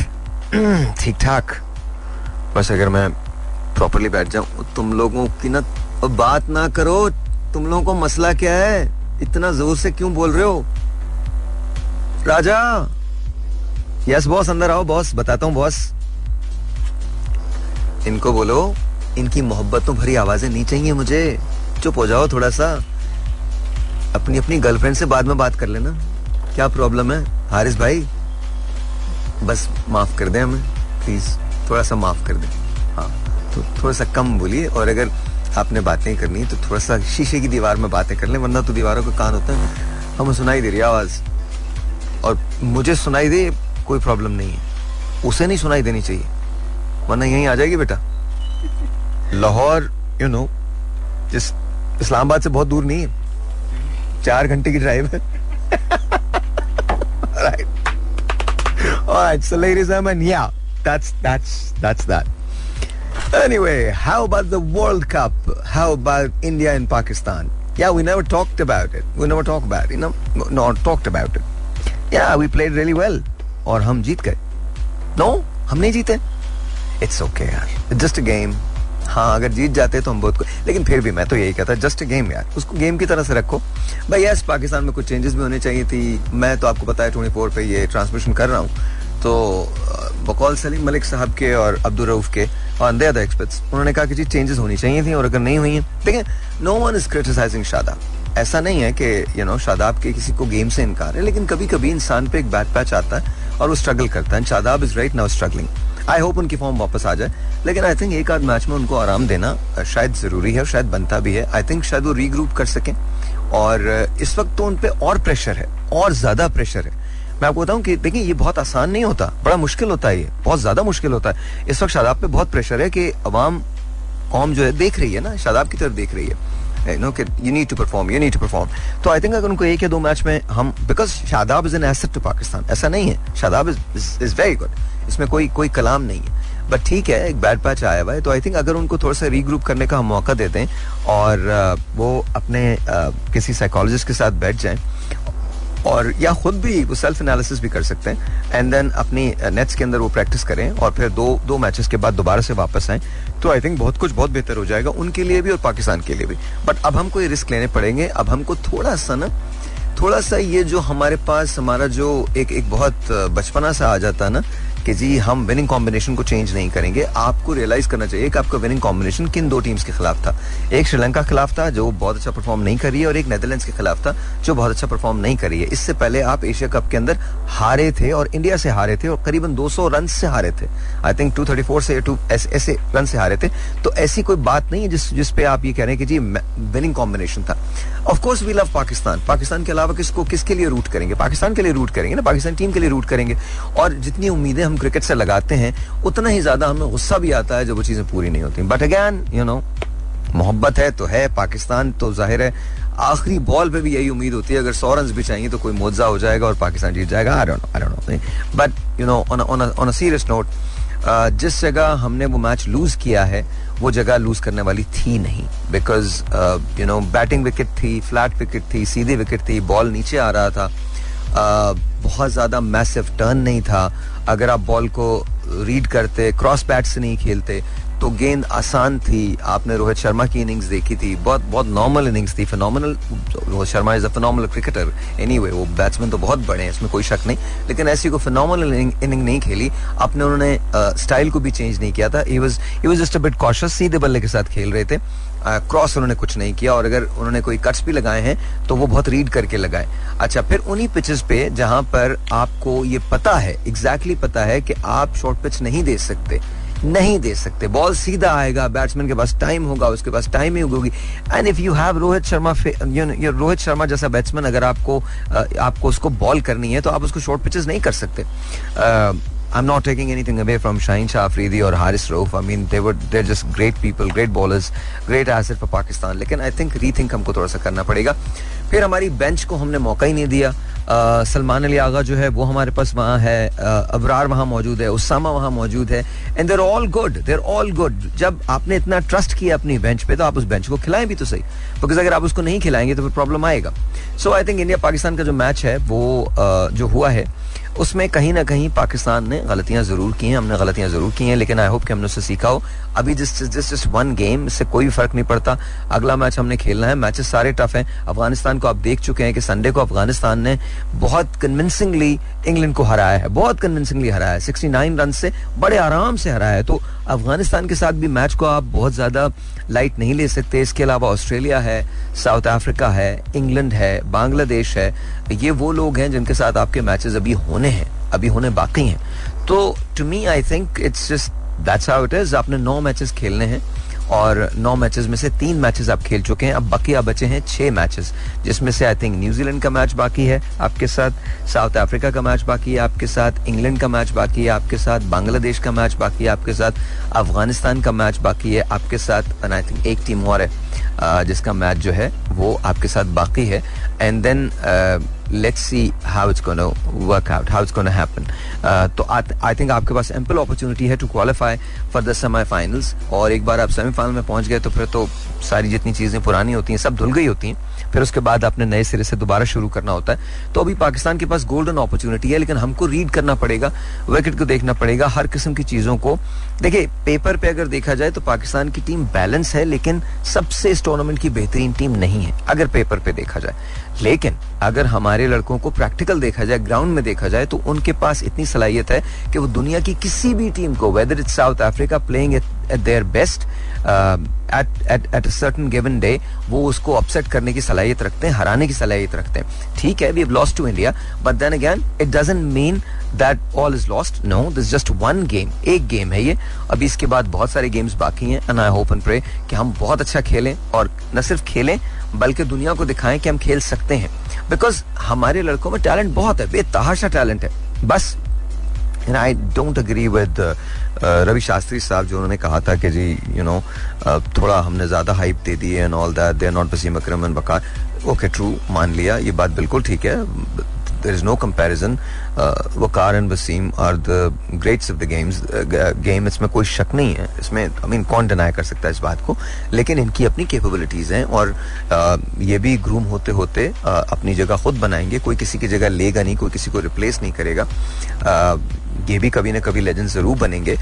ठीक ठाक बस अगर मैं प्रॉपरली बैठ जाऊँ तुम लोगों की ना बात ना करो, तुम लोगों को मसला क्या है? इतना ज़ोर से क्यों बोल रहे हो? राजा? यस बॉस अंदर आओ बॉस बताता हूँ बॉस इनको बोलो, इनकी मोहब्बतों भरी आवाज़ें नहीं चाहिए मुझे। चुप हो जाओ थोड़ा सा। अपनी अपनी गर्लफ्रेंड से बाद में बात कर लेना। क्या प्रॉब्लम है? हारिस भाई? बस माफ़ कर दें हमें प्लीज़ थोड़ा सा माफ़ कर दें। हाँ तो थोड़ा सा कम बोलिए, और अगर आपने बातें करनी तो थोड़ा सा शीशे की दीवार में बातें कर लें वरना तो दीवारों का कान होता है। हमें सुनाई दे रही आवाज़। और मुझे सुनाई दे कोई प्रॉब्लम नहीं है। उसे नहीं सुनाई देनी चाहिए। वरना यहीं आ जाएगी बेटा। लाहौर यू नो जिस इस्लामाबाद से बहुत दूर नहीं है। चार घंटे की ड्राइव है। Right. All right, so ladies and gentlemen, yeah, that's that's that's that. Anyway, how about the World Cup? How about India and Pakistan? Yeah, we never talked about it. We never talked about it. You know, not talked about it. Yeah, we played really well. और हम जीत गए. No, हम नहीं जीते. It's okay यार. Just a game. हाँ अगर जीत जाते तो हम बहुत को लेकिन फिर भी मैं तो यही कहता जस्ट गेम यार उसको गेम की तरह से रखो भाई यस पाकिस्तान में कुछ चेंजेस भी होने चाहिए थी मैं तो आपको पता है ट्वेंटी फोर पे ये ट्रांसमिशन कर रहा हूँ तो बकौल सलीम मलिक साहब के और अब्दुल रऊफ के और दे अदर एक्सपर्ट्स, उन्होंने कहा कि जी चेंजेस होनी चाहिए थी और अगर नहीं हुई है देखिए no one is criticising Shadab ऐसा नहीं है कि यू नो शादाब के किसी को गेम से इनकार है, लेकिन कभी कभी इंसान पे एक बैट पैच आता है और वो स्ट्रगल करता है Shadab is right now struggling I hope उनकी फॉर्म वापस आ जाए, लेकिन आई थिंक एक आध मैच में उनको आराम देना शायद ज़रूरी है और शायद बनता भी है। आई थिंक शायद वो रीग्रुप कर सकें, और इस वक्त तो उन पर और प्रेशर है, और ज़्यादा प्रेशर है। मैं आपको बताऊँ कि देखिए, ये बहुत आसान नहीं होता। बड़ा मुश्किल होता है ये। बहुत ज़्यादा मुश्किल होता है। इस वक्त शादाब पे बहुत प्रेशर है कि अवाम, कौम जो है, देख रही है ना, शादाब की तरफ़ देख रही है। नो कि you need to perform you need to perform तो आई थिंक अगर उनको एक या दो मैच में हम because Shadab is an asset to Pakistan ऐसा नहीं है। शादाब इज़ वेरी गुड इसमें कोई कोई कलाम नहीं है। बट ठीक है, एक बैड पैच आया हुआ है। तो आई थिंक अगर उनको थोड़ा सा रीग्रुप करने का हम मौका देते हैं और वो अपने किसी साइकोलॉजिस्ट के साथ बैठ जाएँ और या खुद भी वो सेल्फ एनालिसिस भी कर सकते हैं। एंड देन अपनी नेट्स के अंदर वो प्रैक्टिस करें और फिर दो दो मैचेस के बाद दोबारा से वापस आए। तो आई थिंक बहुत कुछ बहुत बेहतर हो जाएगा उनके लिए भी और पाकिस्तान के लिए भी। बट अब हमको ये रिस्क लेने पड़ेंगे। अब हमको थोड़ा सा ना, थोड़ा सा ये जो हमारे पास हमारा जो एक एक बहुत बचपना सा आ जाता है ना कि जी, हम विनिंग कॉम्बिनेशन को चेंज नहीं करेंगे। आपको रियलाइज़ करना चाहिए एक आपका विनिंग कॉम्बिनेशन किन दो टीम्स के खिलाफ था। एक श्रीलंका के खिलाफ था, जो बहुत अच्छा परफॉर्म नहीं कर है, और एक नेदरलैंड्स के खिलाफ था, जो बहुत अच्छा परफॉर्म नहीं कर है। इससे पहले आप एशिया कप के अंदर हारे थे, और इंडिया से हारे थे, और करीबन 200 रन से हारे थे। आई थिंक 234 से टू ऐसे रन से हारे थे। तो ऐसी कोई बात नहीं है जिस जिस पे आप ये कह रहे हैं कि जी विनिंग कॉम्बिनेशन था। Of course we love Pakistan Pakistan के अलावा किसको, किसके लिए रूट करेंगे? पाकिस्तान के लिए रूट करेंगे ना? पाकिस्तान टीम के लिए रूट करेंगे। और जितनी उम्मीदें हम क्रिकेट से लगाते हैं, उतना ही ज़्यादा हमें गुस्सा भी आता है जब वो चीज़ें पूरी नहीं होती। बट अगैन यू नो मोहब्बत है तो है पाकिस्तान तो ज़ाहिर है, आखिरी बॉल पे भी यही उम्मीद होती है। अगर सौ रन भी चाहिए तो कोई मुआवजा हो जाएगा और पाकिस्तान जीत जाएगा। I I don't know but you know on a serious note जिस जगह हमने वो मैच लूज किया है वो जगह लूज करने वाली थी नहीं. Because you know batting wicket थी फ्लैट विकेट थी सीधी विकेट थी बॉल नीचे आ रहा था. Uh, बहुत ज़्यादा मैसिव टर्न नहीं था. अगर आप बॉल को रीड करते क्रॉस बैट से नहीं खेलते तो गेंद आसान थी। आपने रोहित शर्मा की इनिंग्स देखी थी। बहुत बहुत नॉर्मल इनिंग्स थी। Phenomenal Rohit Sharma is a phenomenal cricketer anyway वो बैट्समैन तो बहुत बड़े हैं इसमें कोई शक नहीं। लेकिन ऐसी कोई फिनोमिनल इनिंग नहीं खेली। अपने उन्होंने स्टाइल को भी चेंज नहीं किया था। He was he just a bit cautious सीधे बल्ले के साथ खेल रहे थे। क्रॉस uh, उन्होंने कुछ नहीं किया और अगर उन्होंने कोई कट्स भी लगाए हैं तो वो बहुत रीड करके लगाए। अच्छा फिर उन्हीं पिचेस पे जहाँ पर आपको ये पता है एग्जैक्टली exactly पता है कि आप शॉर्ट पिच नहीं दे सकते। नहीं दे सकते। बॉल सीधा आएगा बैट्समैन के पास टाइम होगा उसके पास टाइम ही होगी। And if you have Rohit Sharma you Rohit Sharma जैसा बैट्समैन अगर आपको आपको उसको बॉल करनी है तो आप उसको शॉर्ट पिचेस नहीं कर सकते। I'm not taking anything away from Shaheen Shah Afridi or Haris Rauf. I mean, they were there just great people great bowlers, great asset for Pakistan लेकिन आई थिंक रीथिंक हमको थोड़ा सा करना पड़ेगा। फिर हमारी बेंच को हमने मौका ही नहीं दिया। सलमान अली आगा जो है, वो हमारे पास वहाँ है। अबरार वहाँ मौजूद है, उसामा वहाँ मौजूद है। And there all good there all good जब आपने इतना ट्रस्ट किया अपनी बेंच पे तो आप उस बेंच को खिलाएँ भी तो सही। बिकॉज़ अगर आप उसको नहीं खिलाएँगे तो फिर प्रॉब्लम आएगा। So I think India Pakistan का जो मैच है, वो जो हुआ है उसमें कहीं ना कहीं पाकिस्तान ने गलतियाँ ज़रूर की हैं, हमने गलतियाँ ज़रूर की हैं, लेकिन आई होप कि हमने उससे सीखा हो। अभी जिस जिस जिस वन गेम इससे कोई फ़र्क नहीं पड़ता। अगला मैच हमने खेलना है मैचेस सारे टफ हैं। अफ़गानिस्तान को आप देख चुके हैं कि संडे को अफ़गानिस्तान ने बहुत कन्विंसिंगली इंग्लैंड को हराया है, बहुत कन्विंसिंगली हराया है। सिक्सटी रन से बड़े आराम से हराया है। तो अफ़गानिस्तान के साथ भी मैच को आप बहुत ज़्यादा लाइट नहीं ले सकते। इसके अलावा ऑस्ट्रेलिया है, साउथ अफ्रीका है, इंग्लैंड है, बांग्लादेश है, ये वो लोग हैं जिनके साथ आपके मैचेस अभी होने हैं, अभी होने बाकी हैं। तो to me I think it's just that's how it is आपने नौ मैचेस खेलने हैं। और नौ मैचेस में से तीन मैचेस आप खेल चुके हैं। अब बाकी आप बचे हैं छह मैचेस जिसमें से आई थिंक न्यूजीलैंड का मैच बाकी है, आपके साथ साउथ अफ्रीका का मैच बाकी है, आपके साथ इंग्लैंड का मैच बाकी है, आपके साथ बांग्लादेश का मैच बाकी है, आपके साथ अफ़गानिस्तान का मैच बाकी है, आपके साथ आई थिंक एक टीम और है। जिसका मैच जो है वो आपके साथ बाकी है। And then let's see how it's gonna work out how it's gonna. Uh, तो आई थिंक आपके पास एम्पल अपॉर्चुनिटी है to qualify for the semifinals और एक बार आप सेमीफाइनल में पहुँच गए तो फिर तो सारी जितनी चीज़ें पुरानी होती हैं सब धुल गई होती हैं। फिर उसके बाद आपने नए सिरे से दोबारा शुरू करना होता है। तो अभी पाकिस्तान के पास गोल्डन अपॉर्चुनिटी है, लेकिन हमको रीड करना पड़ेगा विकेट को देखना पड़ेगा, हर किस्म की चीज़ों को। देखिए पेपर पे अगर देखा जाए तो पाकिस्तान की टीम बैलेंस है, लेकिन सबसे इस टूर्नामेंट की बेहतरीन टीम नहीं है, अगर पेपर पे देखा जाए। लेकिन अगर हमारे लड़कों को प्रैक्टिकल देखा जाए ग्राउंड में देखा जाए तो उनके पास इतनी सलाहियत है कि वो दुनिया की किसी भी टीम को whether it's South Africa playing at their best at at certain given day वो उसको अपसेट करने की सलाहियत रखते हैं, हराने की सलाहियत रखते हैं। ठीक है we have lost to India but then again it doesn't mean that all is lost no this just one game एक गेम है ये। अभी इसके बाद बहुत सारे गेम्स बाकी हैं and I hope and pray कि हम बहुत अच्छा खेलें, और न सिर्फ़ खेलें, बल्कि दुनिया को दिखाएँ कि हम खेल सकते हैं। बिकॉज़ हमारे लड़कों में टैलेंट बहुत है, बेतहाशा टैलेंट है। बस and I don't agree with Ravi Shastri साहब जो उन्होंने कहा था कि जी यू नो थोड़ा हमने ज़्यादा हाइप दे दी and all that they are not Wasim Akram and Waqar okay true मान लिया ये बात बिल्कुल ठीक है there is no comparison. And Wasim are the greats of the games. Uh, game इसमें कोई शक नहीं है इसमें आई मीन कौन डिनाई कर सकता है इस बात को लेकिन इनकी अपनी कैपेबिलिटीज हैं और uh, ये भी ग्रूम होते होते uh, अपनी जगह खुद बनाएँगे कोई किसी की जगह लेगा नहीं कोई किसी को रिप्लेस नहीं करेगा uh, ये भी कभी ना कभी लेजेंड ज़रूर बनेंगे।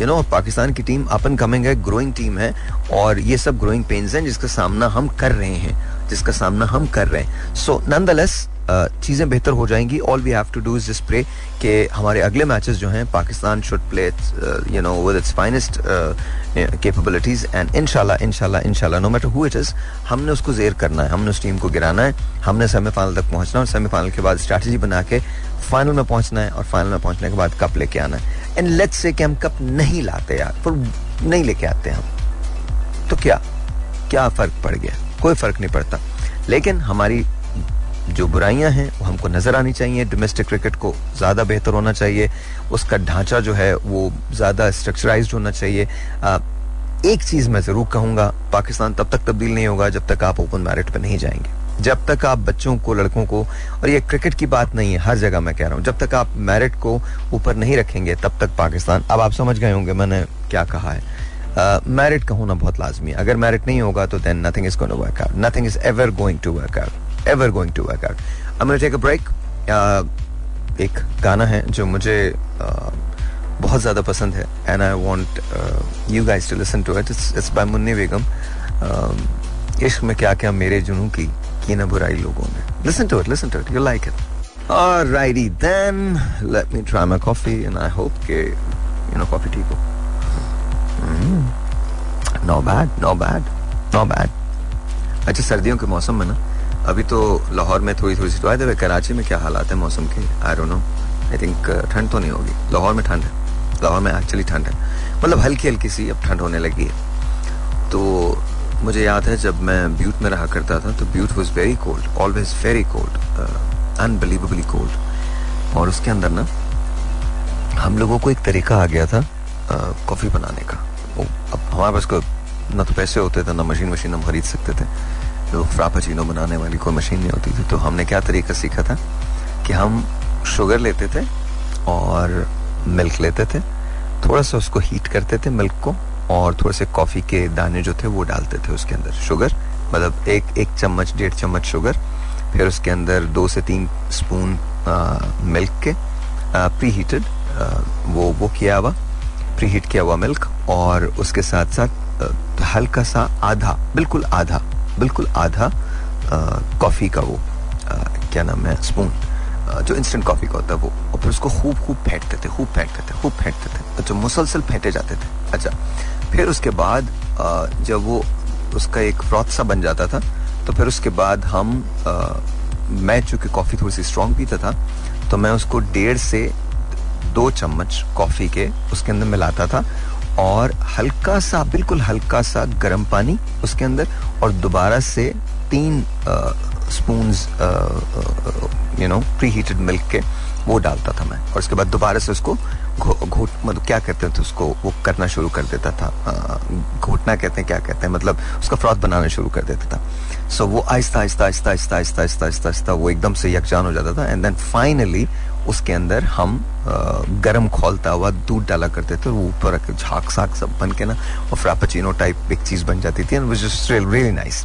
यू नो पाकिस्तान की टीम अपन कमिंग है ग्रोइंग टीम है, और ये सब ग्रोइंग पेन्स हैं जिसका सामना हम कर रहे हैं, जिसका सामना हम कर रहे हैं। सो नंदलेस चीज़ें बेहतर हो जाएँगी। All we have to do is this pray कि हमारे अगले मैचेस जो हैं, Pakistan should play you know with its finest capabilities and इनशाला इनशाला इनशाला no matter who it is हमने उसको जेर करना है, हमने उस टीम को गिराना है, हमने सेमीफाइनल तक पहुँचना है और सेमीफाइनल के बाद स्ट्रैटेजी बना के फाइनल में पहुँचना है और फाइनल में पहुँचने के बाद कप लेके आना है। एंड लेट्स से कि हम कप नहीं लाते यार, पर नहीं लेके आते हम तो क्या? क्या फ़र्क पड़ गया? कोई फ़र्क नहीं पड़ता। लेकिन हमारी जो बुराइयाँ हैं वो हमको नज़र आनी चाहिए। डोमेस्टिक क्रिकेट को ज़्यादा बेहतर होना चाहिए। उसका ढांचा जो है वो ज़्यादा स्ट्रक्चराइज होना चाहिए। आ, एक चीज़ मैं ज़रूर कहूँगा पाकिस्तान तब तक तब्दील नहीं होगा जब तक आप ओपन मैरिट पर नहीं जाएँगे। जब तक आप बच्चों को लड़कों को और ये क्रिकेट की बात नहीं है हर जगह मैं कह रहा हूँ जब तक आप मैरिट को ऊपर नहीं रखेंगे तब तक पाकिस्तान अब आप समझ गए होंगे मैंने क्या कहा है। मैरिट का होना बहुत लाजमी है। अगर मैरिट नहीं होगा तो then nothing is going to work out nothing is ever going to work out to work out. I'm going to take a break. Uh, एक गाना है जो मुझे uh, बहुत ज़्यादा पसंद है and I want you guys to listen to it it's by Munni Begum इश्क में क्या क्या मेरे जुनू की की ना बुराई लोगों में listen to it listen to it you like it Alrighty then, let me try my coffee and I hope के you know coffee ठीक हो. Mm. Not bad, not bad, not bad. अच्छा सर्दियों के मौसम में ना अभी तो लाहौर में थोड़ी थोड़ी सी तो आए कराची में क्या हालात है मौसम के? I don't know I think ठंड तो नहीं होगी। लाहौर में ठंड है। लाहौर में एक्चुअली ठंड है। मतलब हल्की हल्की सी अब ठंड होने लगी है। तो मुझे याद है जब मैं ब्यूट में रहा करता था तो but was very cold always very cold unbelievably cold और उसके अंदर ना, हम लोगों को एक तरीका आ गया था कॉफ़ी बनाने का। अब हमारे पास को ना तो पैसे होते थे, ना मशीन मशीन हम खरीद सकते थे। तो फ्रापाचिनो बनाने वाली कोई मशीन नहीं होती थी। तो हमने क्या तरीका सीखा था कि हम शुगर लेते थे और मिल्क लेते थे। थोड़ा सा उसको हीट करते थे मिल्क को और थोड़े से कॉफ़ी के दाने जो थे वो डालते थे उसके अंदर। शुगर मतलब एक एक चम्मच, डेढ़ चम्मच शुगर फिर उसके अंदर दो से तीन स्पून मिल्क के प्री हीटेड वो वो किया हुआ प्री हीट किया हुआ मिल्क और उसके साथ साथ हल्का सा आधा, बिल्कुल आधा बिल्कुल आधा कॉफ़ी का वो आ, क्या नाम है स्पून जो इंस्टेंट कॉफ़ी का होता है वो। और फिर उसको खूब खूब फेंटते थे खूब फेंटते थे खूब फेंटते थे। अच्छा मुसलसल फेंटे जाते थे अच्छा फिर उसके बाद जब वो उसका एक फ्रॉथ सा बन जाता था तो फिर उसके बाद हम मैं चूँकि कॉफ़ी थोड़ी सी स्ट्रॉन्ग पीता था तो मैं उसको डेढ़ से दो चम्मच कॉफ़ी के उसके अंदर मिलाता था। और हल्का सा, बिल्कुल हल्का सा गर्म पानी उसके अंदर और दोबारा से तीन spoon you know preheated milk के वो डालता था मैं। और उसके बाद दोबारा से उसको घोट मतलब क्या कहते थे उसको, वो करना शुरू कर देता था। घोटना कहते हैं, क्या कहते हैं मतलब उसका फ्रॉथ बनाना शुरू कर देता था। सो वो आहिस्ता आहिस्ता आहिस्ता आहिस्ता आहिस्ता आहिस्ता आहिस्ता आहिस्ता वो एकदम से यकजान हो जाता था। एंड देन फाइनली उसके अंदर हम गर्म खोलता हुआ दूध डाला करते थे, वो ऊपर झाक साक सब बन के ना, और फ्रापचिनो टाइप एक चीज़ बन जाती थी and which is really nice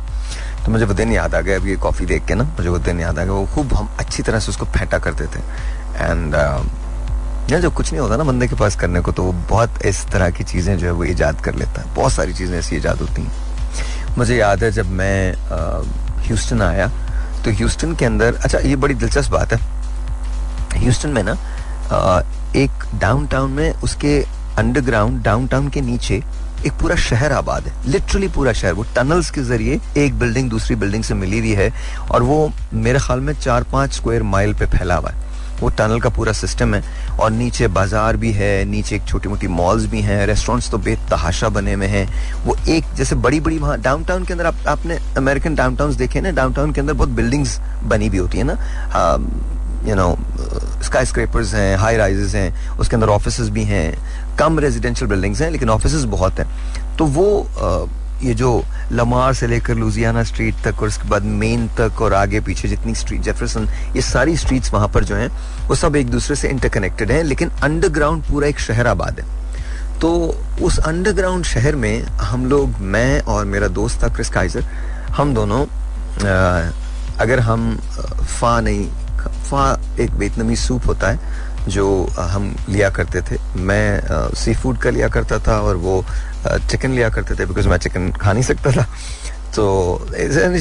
तो मुझे वो दिन याद आ गया अभी ये कॉफ़ी देख के ना, मुझे वो दिन याद आ गया, वो खूब हम अच्छी तरह से उसको फेंटा करते थे। एंड या जो कुछ नहीं होता ना बंदे के पास करने को तो वो बहुत इस तरह की चीज़ें जो है वो ईजाद कर लेता है। बहुत सारी चीज़ें ऐसी ईजाद होती हैं। मुझे याद है जब मैं ह्यूस्टन आया तो ह्यूस्टन के अंदर अच्छा ये बड़ी दिलचस्प बात है ह्यूस्टन में ना एक डाउनटाउन में उसके अंडरग्राउंड डाउनटाउन के नीचे एक पूरा शहर आबाद है। लिटरली पूरा शहर। वो टनल्स के ज़रिए एक बिल्डिंग दूसरी बिल्डिंग से मिली हुई है और वो मेरे ख्याल में चार पाँच स्क्वायर माइल पे फैला हुआ है। वो टनल का पूरा सिस्टम है और नीचे बाज़ार भी है नीचे एक छोटी मोटी मॉल्स भी हैं रेस्टोरेंट्स तो बेतहाशा बने हुए हैं। वो एक जैसे बड़ी बड़ी वहाँ डाउनटाउन के अंदर आप, आपने अमेरिकन डाउनटाउन देखे ना? डाउनटाउन के अंदर बहुत बिल्डिंग्स बनी भी होती है ना। यू नो स्काई स्क्रेपर्स हैं हाई राइजेस हैं उसके अंदर ऑफ़िस भी हैं कम रेजिडेंशियल बिल्डिंग्स हैं लेकिन ऑफ़िस बहुत हैं। तो वो uh, ये जो लमार से लेकर लुजियाना स्ट्रीट तक और उसके बाद मेन तक और आगे पीछे जितनी स्ट्रीट जेफरसन ये सारी स्ट्रीट्स वहाँ पर जो हैं वो सब एक दूसरे से इंटरकनेक्टेड हैं लेकिन अंडरग्राउंड पूरा एक शहर आबाद है। तो उस अंडरग्राउंड शहर में हम लोग मैं और मेरा दोस्त था क्रिस काइजर हम दोनों आ, अगर हम फा नहीं फा एक वेतनमी सूप होता है जो हम लिया करते थे। मैं सी फ़ूड का लिया करता था और वो चिकन लिया करते थे बिकॉज़ मैं चिकन खा नहीं सकता था। तो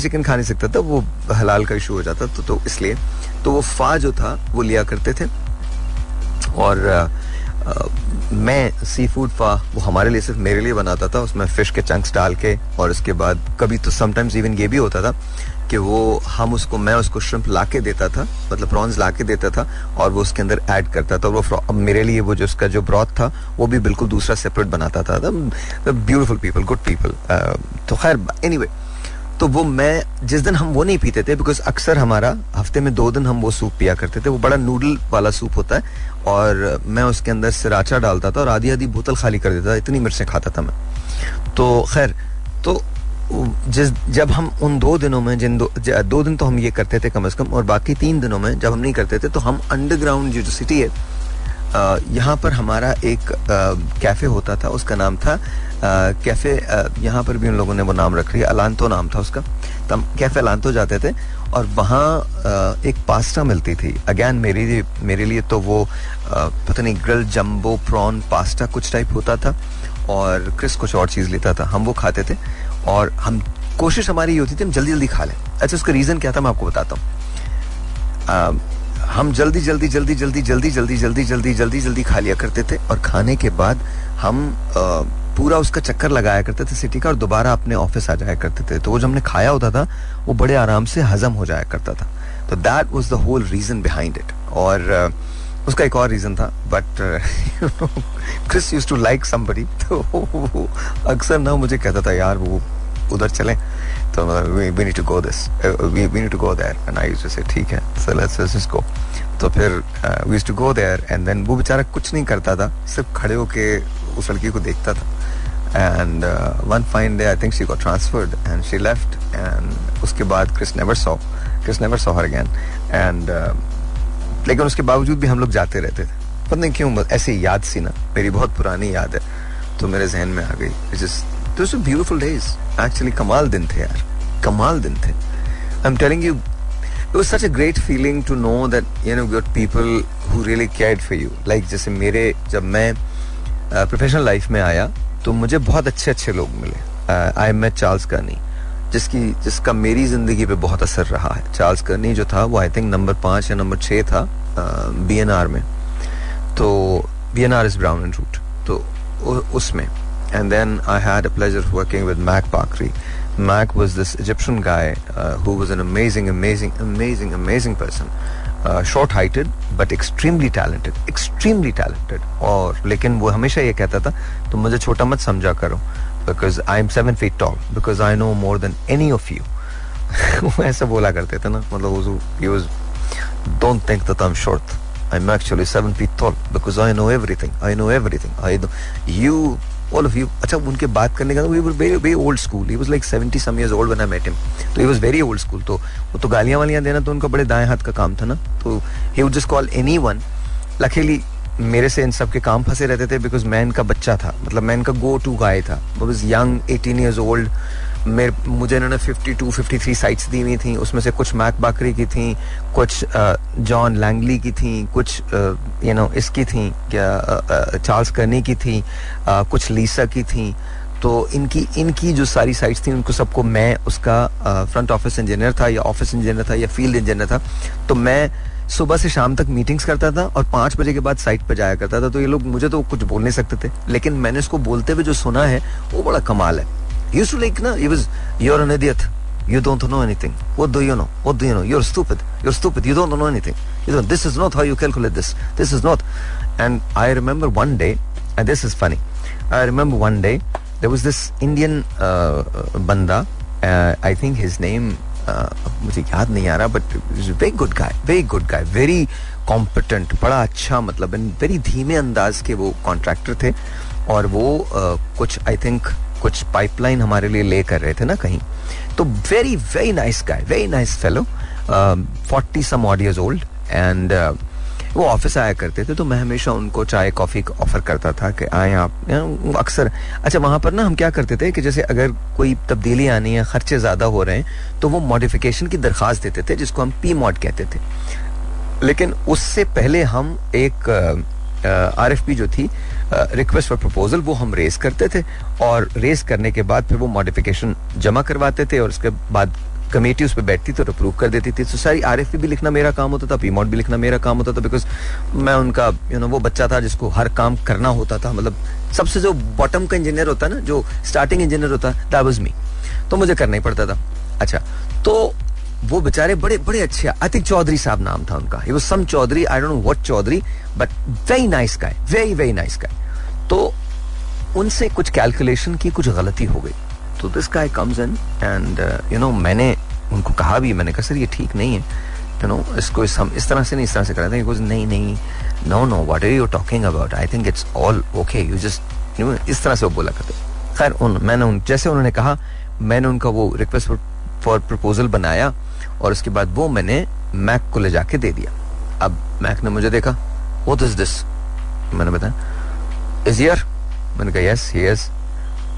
चिकन खा नहीं सकता था वो हलाल का इशू हो जाता तो, तो इसलिए। तो वो फा जो था वो लिया करते थे। और आ, आ, मैं सी फ़ूड फा वो हमारे लिए सिर्फ़ मेरे लिए बनाता था उसमें फ़िश के चंक्स डाल के और उसके बाद कभी तो समटाइम्स इवन ये भी होता था कि वो हम उसको मैं उसको श्रिम्प ला के देता था मतलब प्रॉन्स ला के देता था और वो उसके अंदर ऐड करता था वो अब मेरे लिए वो जो उसका जो ब्रॉथ था वो भी बिल्कुल दूसरा सेपरेट बनाता था। ब्यूटिफुल पीपल गुड पीपल तो खैर एनी anyway, तो वो मैं जिस दिन हम वो नहीं पीते थे बिकॉज़ अक्सर हमारा हफ़्ते में दो दिन हम वो सूप पिया करते थे वो बड़ा नूडल वाला सूप होता है और मैं उसके अंदर सिराचा डालता था और आधी आधी बोतल खाली कर देता था इतनी मिर्चें खाता था मैं। तो खैर तो जिस, जब हम उन दो दिनों में, जिन दो दो दिन तो हम ये करते थे कम अज कम, और बाकी तीन दिनों में जब हम नहीं करते थे तो हम अंडरग्राउंड जो सिटी है यहाँ पर हमारा एक कैफ़े होता था, उसका नाम था कैफ़े यहाँ पर भी उन लोगों ने वो नाम रख लिया अलांतो नाम था उसका तो हम कैफ़े अलांतो जाते थे, और वहाँ एक पास्ता मिलती थी अगैन मेरे लिए मेरे लिए तो वो पता नहीं ग्रिल जम्बो प्रॉन पास्ता कुछ टाइप होता था, और क्रिस कुछ और चीज़ लेता था, हम वो खाते थे और हम कोशिश हमारी ये होती थी हम जल्दी जल्दी खा लें। अच्छा उसका रीज़न क्या था मैं आपको बताता हूँ। हम जल्दी जल्दी जल्दी जल्दी जल्दी जल्दी जल्दी जल्दी जल्दी जल्दी खा लिया करते थे और खाने के बाद हम पूरा उसका चक्कर लगाया करते थे सिटी का और दोबारा अपने ऑफ़िस आ जाया करते थे। तो वो जो हमने खाया होता था, वो बड़े आराम से हजम हो जाया करता था। तो that was the whole reason behind it और उसका एक और रीजन था but Chris use to like somebody तो अक्सर ना मुझे कहता था, यार, वो उधर चलें। तो we need to go this we need to go there and I used to say ठीक है सो लेट्स जस्ट गो तो फिर we used to go there and then वो बेचारा कुछ नहीं करता था, सिर्फ़ खड़े होके उस लड़की को देखता था। And one fine day I think she got transferred and she left and उसके बाद Chris never saw Chris never saw her again and लेकिन उसके बावजूद भी हम लोग जाते रहते थे। पता नहीं क्यों ऐसी याद सी ना। मेरी बहुत पुरानी याद है तो मेरे जहन में आ गई। ब्यूटिफुल डेज़ एक्चुअली कमाल दिन थे यार। कमाल दिन थे। I am telling you it was such a great feeling to know that you know got people who really cared for you like जैसे मेरे जब मैं प्रोफेशनल uh, लाइफ में आया तो मुझे बहुत अच्छे अच्छे लोग मिले। आई मेट चार्ल्स कर्नी जिसकी जिसका मेरी ज़िंदगी पे बहुत असर रहा है। चार्ल्स कर्नी जो था वो आई थिंक नंबर पाँच या नंबर छः था बी एन आर में। तो B N R is brown and root तो उसमें। And then I had a pleasure working with Mac Pakri was this Egyptian guy uh, who was an amazing, amazing, amazing, amazing person. Uh, short-heighted but extremely talented, extremely talented. और लेकिन वो हमेशा ये कहता था तुम मुझे छोटा मत समझा करो। Because I am seven feet tall because I know more than any of you वो ऐसा बोला करते थे ना मतलब don't think that I am short I am actually seven feet tall because I know everything I know everything I know you all of you अच्छा उनके बात करने का we very very old school he was like seventy some years old one I met him तो he was very old school तो वो तो गालियाँ वालियाँ देना तो उनका बड़े दाएँ हाथ का काम था ना? तो he would just call anyone लखेली मेरे से इन सब के काम फंसे रहते थे बिकॉज़ मैं इनका बच्चा था। मतलब मैं इनका गो टू गाय था वाज यंग 18 इयर्स ओल्ड मेरे, मुझे इन्होंने 52 53 साइट्स दी हुई थी। उसमें से कुछ मैक बाकरी की थी, कुछ जॉन लैंगली की थी, कुछ यू नो इसकी थी, क्या चार्ल्स करनी की थी कुछ लीसा की थी। तो इनकी इनकी जो सारी साइट्स थी, उनको सबको मैं उसका फ्रंट ऑफ़िस इंजीनियर था या ऑफ़िस इंजीनियर था या फ़ील्ड इंजीनियर था। तो मैं सुबह से शाम तक मीटिंग्स करता था और पाँच बजे के बाद साइट पर जाया करता था तो ये लोग मुझे तो कुछ बोल नहीं सकते थे लेकिन मैंने इसको बोलते हुए जो सुना है वो बड़ा कमाल है used to like, no, he was, you're an idiot. You don't know anything. What do you know? What do you know? You're stupid. You're stupid. You don't know anything. You don't, this is not how you calculate this. This is not. And I remember one day, and this is funny. I remember one day, there was this Indian uh, banda. Uh, I think his मुझे याद नहीं आ रहा but very good guy very good guy very competent बड़ा अच्छा मतलब very धीमे अंदाज के वो कॉन्ट्रैक्टर थे और वो कुछ आई थिंक कुछ पाइपलाइन हमारे लिए ले कर रहे थे ना कहीं। तो very very nice guy very nice fellow forty some odd years old and वो ऑफ़िस आया करते थे तो मैं हमेशा उनको चाय कॉफ़ी ऑफ़र करता था कि आए आप। अक्सर अच्छा वहाँ पर ना हम क्या करते थे कि जैसे अगर कोई तब्दीली आनी है, खर्चे ज़्यादा हो रहे हैं तो वो मॉडिफिकेशन की दरखास्त देते थे, जिसको हम पी मॉड कहते थे। लेकिन उससे पहले हम एक आर एफ़ पी जो थी रिक्वेस्ट फॉर प्रपोजल वो हम रेस करते थे, और रेस करने के बाद फिर वो मॉडिफिकेशन जमा करवाते थे, और उसके बाद कमेटी उस पर बैठती तो अप्रूव कर देती थी। तो सारी आर भी लिखना मेरा काम होता था पीमोड भी लिखना मेरा काम होता था बिकॉज़ मैं उनका यू नो वो बच्चा था जिसको हर काम करना होता था। मतलब सबसे जो बॉटम का इंजीनियर होता ना, जो स्टार्टिंग इंजीनियर होता दैट वाज मी तो मुझे करना ही पड़ता था। अच्छा तो वो बेचारे बड़े बड़े अच्छे अतिक चौधरी साहब नाम था उनका। Was some Chaudhary I don't know what Chaudhary but very nice guy very very nice guy तो उनसे कुछ कैलकुलेशन की कुछ गलती हो गई। तो this guy comes in and you know मैंने उनको कहा भी, मैंने कहा, सर, ये ठीक नहीं है। यू नो इसको इस हम इस तरह से नहीं, इस तरह से कराते हैं नहीं नहीं no no what are you talking about I think it's all okay you just you know इस तरह से वो बोला करते। खैर, उन, मैंने उन, जैसे उन्होंने कहा, मैंने उनका वो रिक्वेस्ट फॉर प्रपोजल बनाया और उसके बाद वो मैंने मैक को ले जाके दे दिया। अब मैक ने मुझे देखा व्हाट इज़ दिस मैंने बताया इज़ हियर मैंने कहा yes is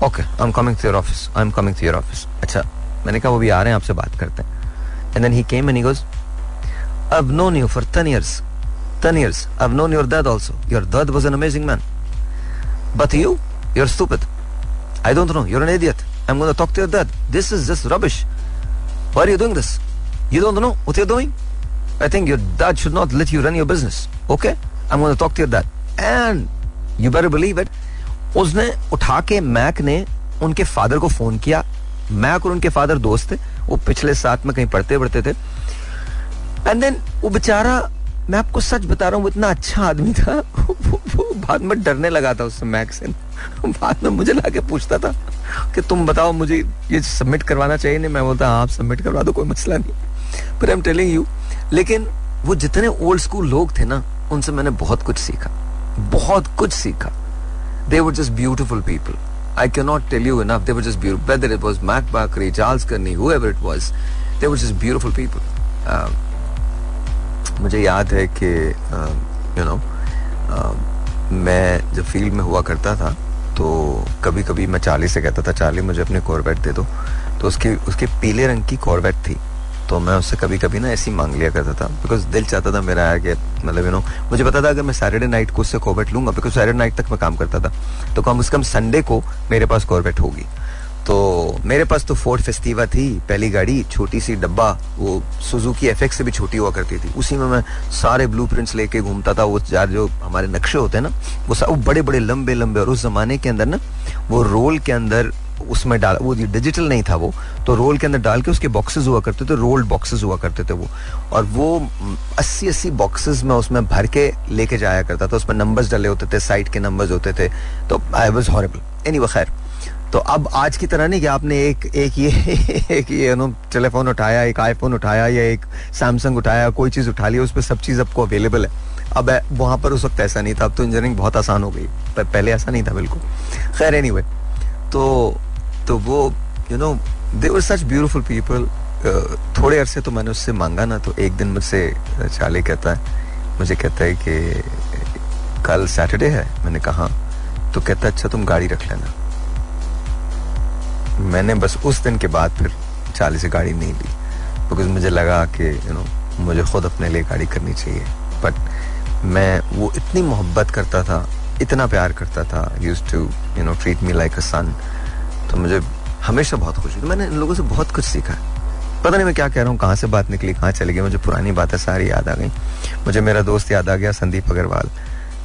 Okay I am coming to your office I am coming to your office अच्छा मैंने कहा वो भी आ रहे हैं आपसे बात करते हैं and then he came and he goes I've known you for 10 years. 10 years. I've known your dad also. Your dad was an amazing man. But you, you're stupid. I don't know. You're an idiot. I'm going to talk to your dad. This is just rubbish. Why are you doing this? You don't know what you're doing? I think your dad should not let you run your business. Okay? I'm going to talk to your dad. And you better believe it उसने उठा के Mac ने उनके father को phone किया। Mac और उनके father दोस्त थे। वो पिछले साथ में कहीं पढ़ते पढ़ते थे। एंड देन वो बेचारा मैं आपको सच बता रहा हूँ वो इतना अच्छा आदमी था। वो, वो बाद में डरने लगा था उससे मैक से। बाद में मुझे लाके पूछता था कि तुम बताओ मुझे ये सबमिट करवाना चाहिए नहीं? मैं बोलता हाँ, आप सबमिट करवा दो कोई मसला नहीं। पर आई एम टेलिंग यू लेकिन वो जितने ओल्ड स्कूल लोग थे ना उनसे मैंने बहुत कुछ सीखा। बहुत कुछ सीखा। They were just beautiful people I cannot tell you enough. They were just beautiful. Whether it was Matt Bakri, Charles Kearney, whoever it was, they were just beautiful people. Uh, मुझे याद है कि यू नो मैं जब field में हुआ करता था तो कभी कभी मैं चार्ली से कहता था चार्ली मुझे अपने कॉर्बेट दे दो तो उसकी उसके पीले रंग की कॉर्बेट थी तो मैं उससे कभी कभी ना ऐसी मांग लिया करता था बिकॉज़ दिल चाहता था मेरा आया कि मतलब यू नो मुझे पता था अगर मैं सैटरडे नाइट को उससे कॉर्बेट लूँगा बिकॉज़ सैटरडे नाइट तक मैं काम करता था तो कम से कम संडे को मेरे पास कॉर्बेट होगी। तो मेरे पास तो फोर्ड फेस्टिवा थी, पहली गाड़ी, छोटी सी डब्बा, वो सुजुकी एफ़ से भी छोटी हुआ करती थी। उसी में मैं सारे ब्लू लेके घूमता था, वो चार जो हमारे नक्शे होते हैं ना, वो सब बड़े बड़े लंबे लंबे और उस जमाने के अंदर ना, वो रोल के अंदर उसमें डाल वो डिजिटल नहीं था वो। तो रोल के अंदर डाल के उसके बॉक्सेस हुआ करते थे रोल्ड बॉक्सेस हुआ करते थे वो। और वो अस्सी अस्सी बॉक्सेस में उसमें भर के लेके जाया करता था। उसमें नंबर्स डले होते थे साइट के नंबर्स होते थे। तो आई वॉज़ हॉरेबल एनी खैर। तो अब आज की तरह नहीं कि आपने एक एक ये एक ये नो टेलीफोन उठाया एक आईफोन उठाया या एक सैमसंग उठाया कोई चीज़ उठा लिया उस पर सब चीज़ आपको अवेलेबल है। अब वहाँ पर उस वक्त ऐसा नहीं था। अब तो इंजीनियरिंग बहुत आसान हो गई। पर पहले ऐसा नहीं था बिल्कुल। खैर एनी anyway, तो तो वो you know they such beautiful people थोड़े अरसे तो मैंने उससे मांगा ना तो एक दिन मुझसे चाले कहता है, मुझे कहता है कि, कल सैटरडे है? मैंने कहा तो कहता अच्छा तुम गाड़ी रख लेना. मैंने बस उस दिन के बाद फिर चाली से गाड़ी नहीं ली बिकॉज़ मुझे लगा कि यू नो मुझे खुद अपने लिए गाड़ी करनी चाहिए। बट मैं वो इतनी मोहब्बत करता था, इतना प्यार करता था use to you know treat me like a son तो मुझे हमेशा बहुत खुशी थी मैंने इन लोगों से बहुत कुछ सीखा पता नहीं मैं क्या कह रहा हूँ कहाँ से बात निकली कहाँ चली गई। मुझे पुरानी बातें सारी याद आ गई। मुझे मेरा दोस्त याद आ गया संदीप अग्रवाल।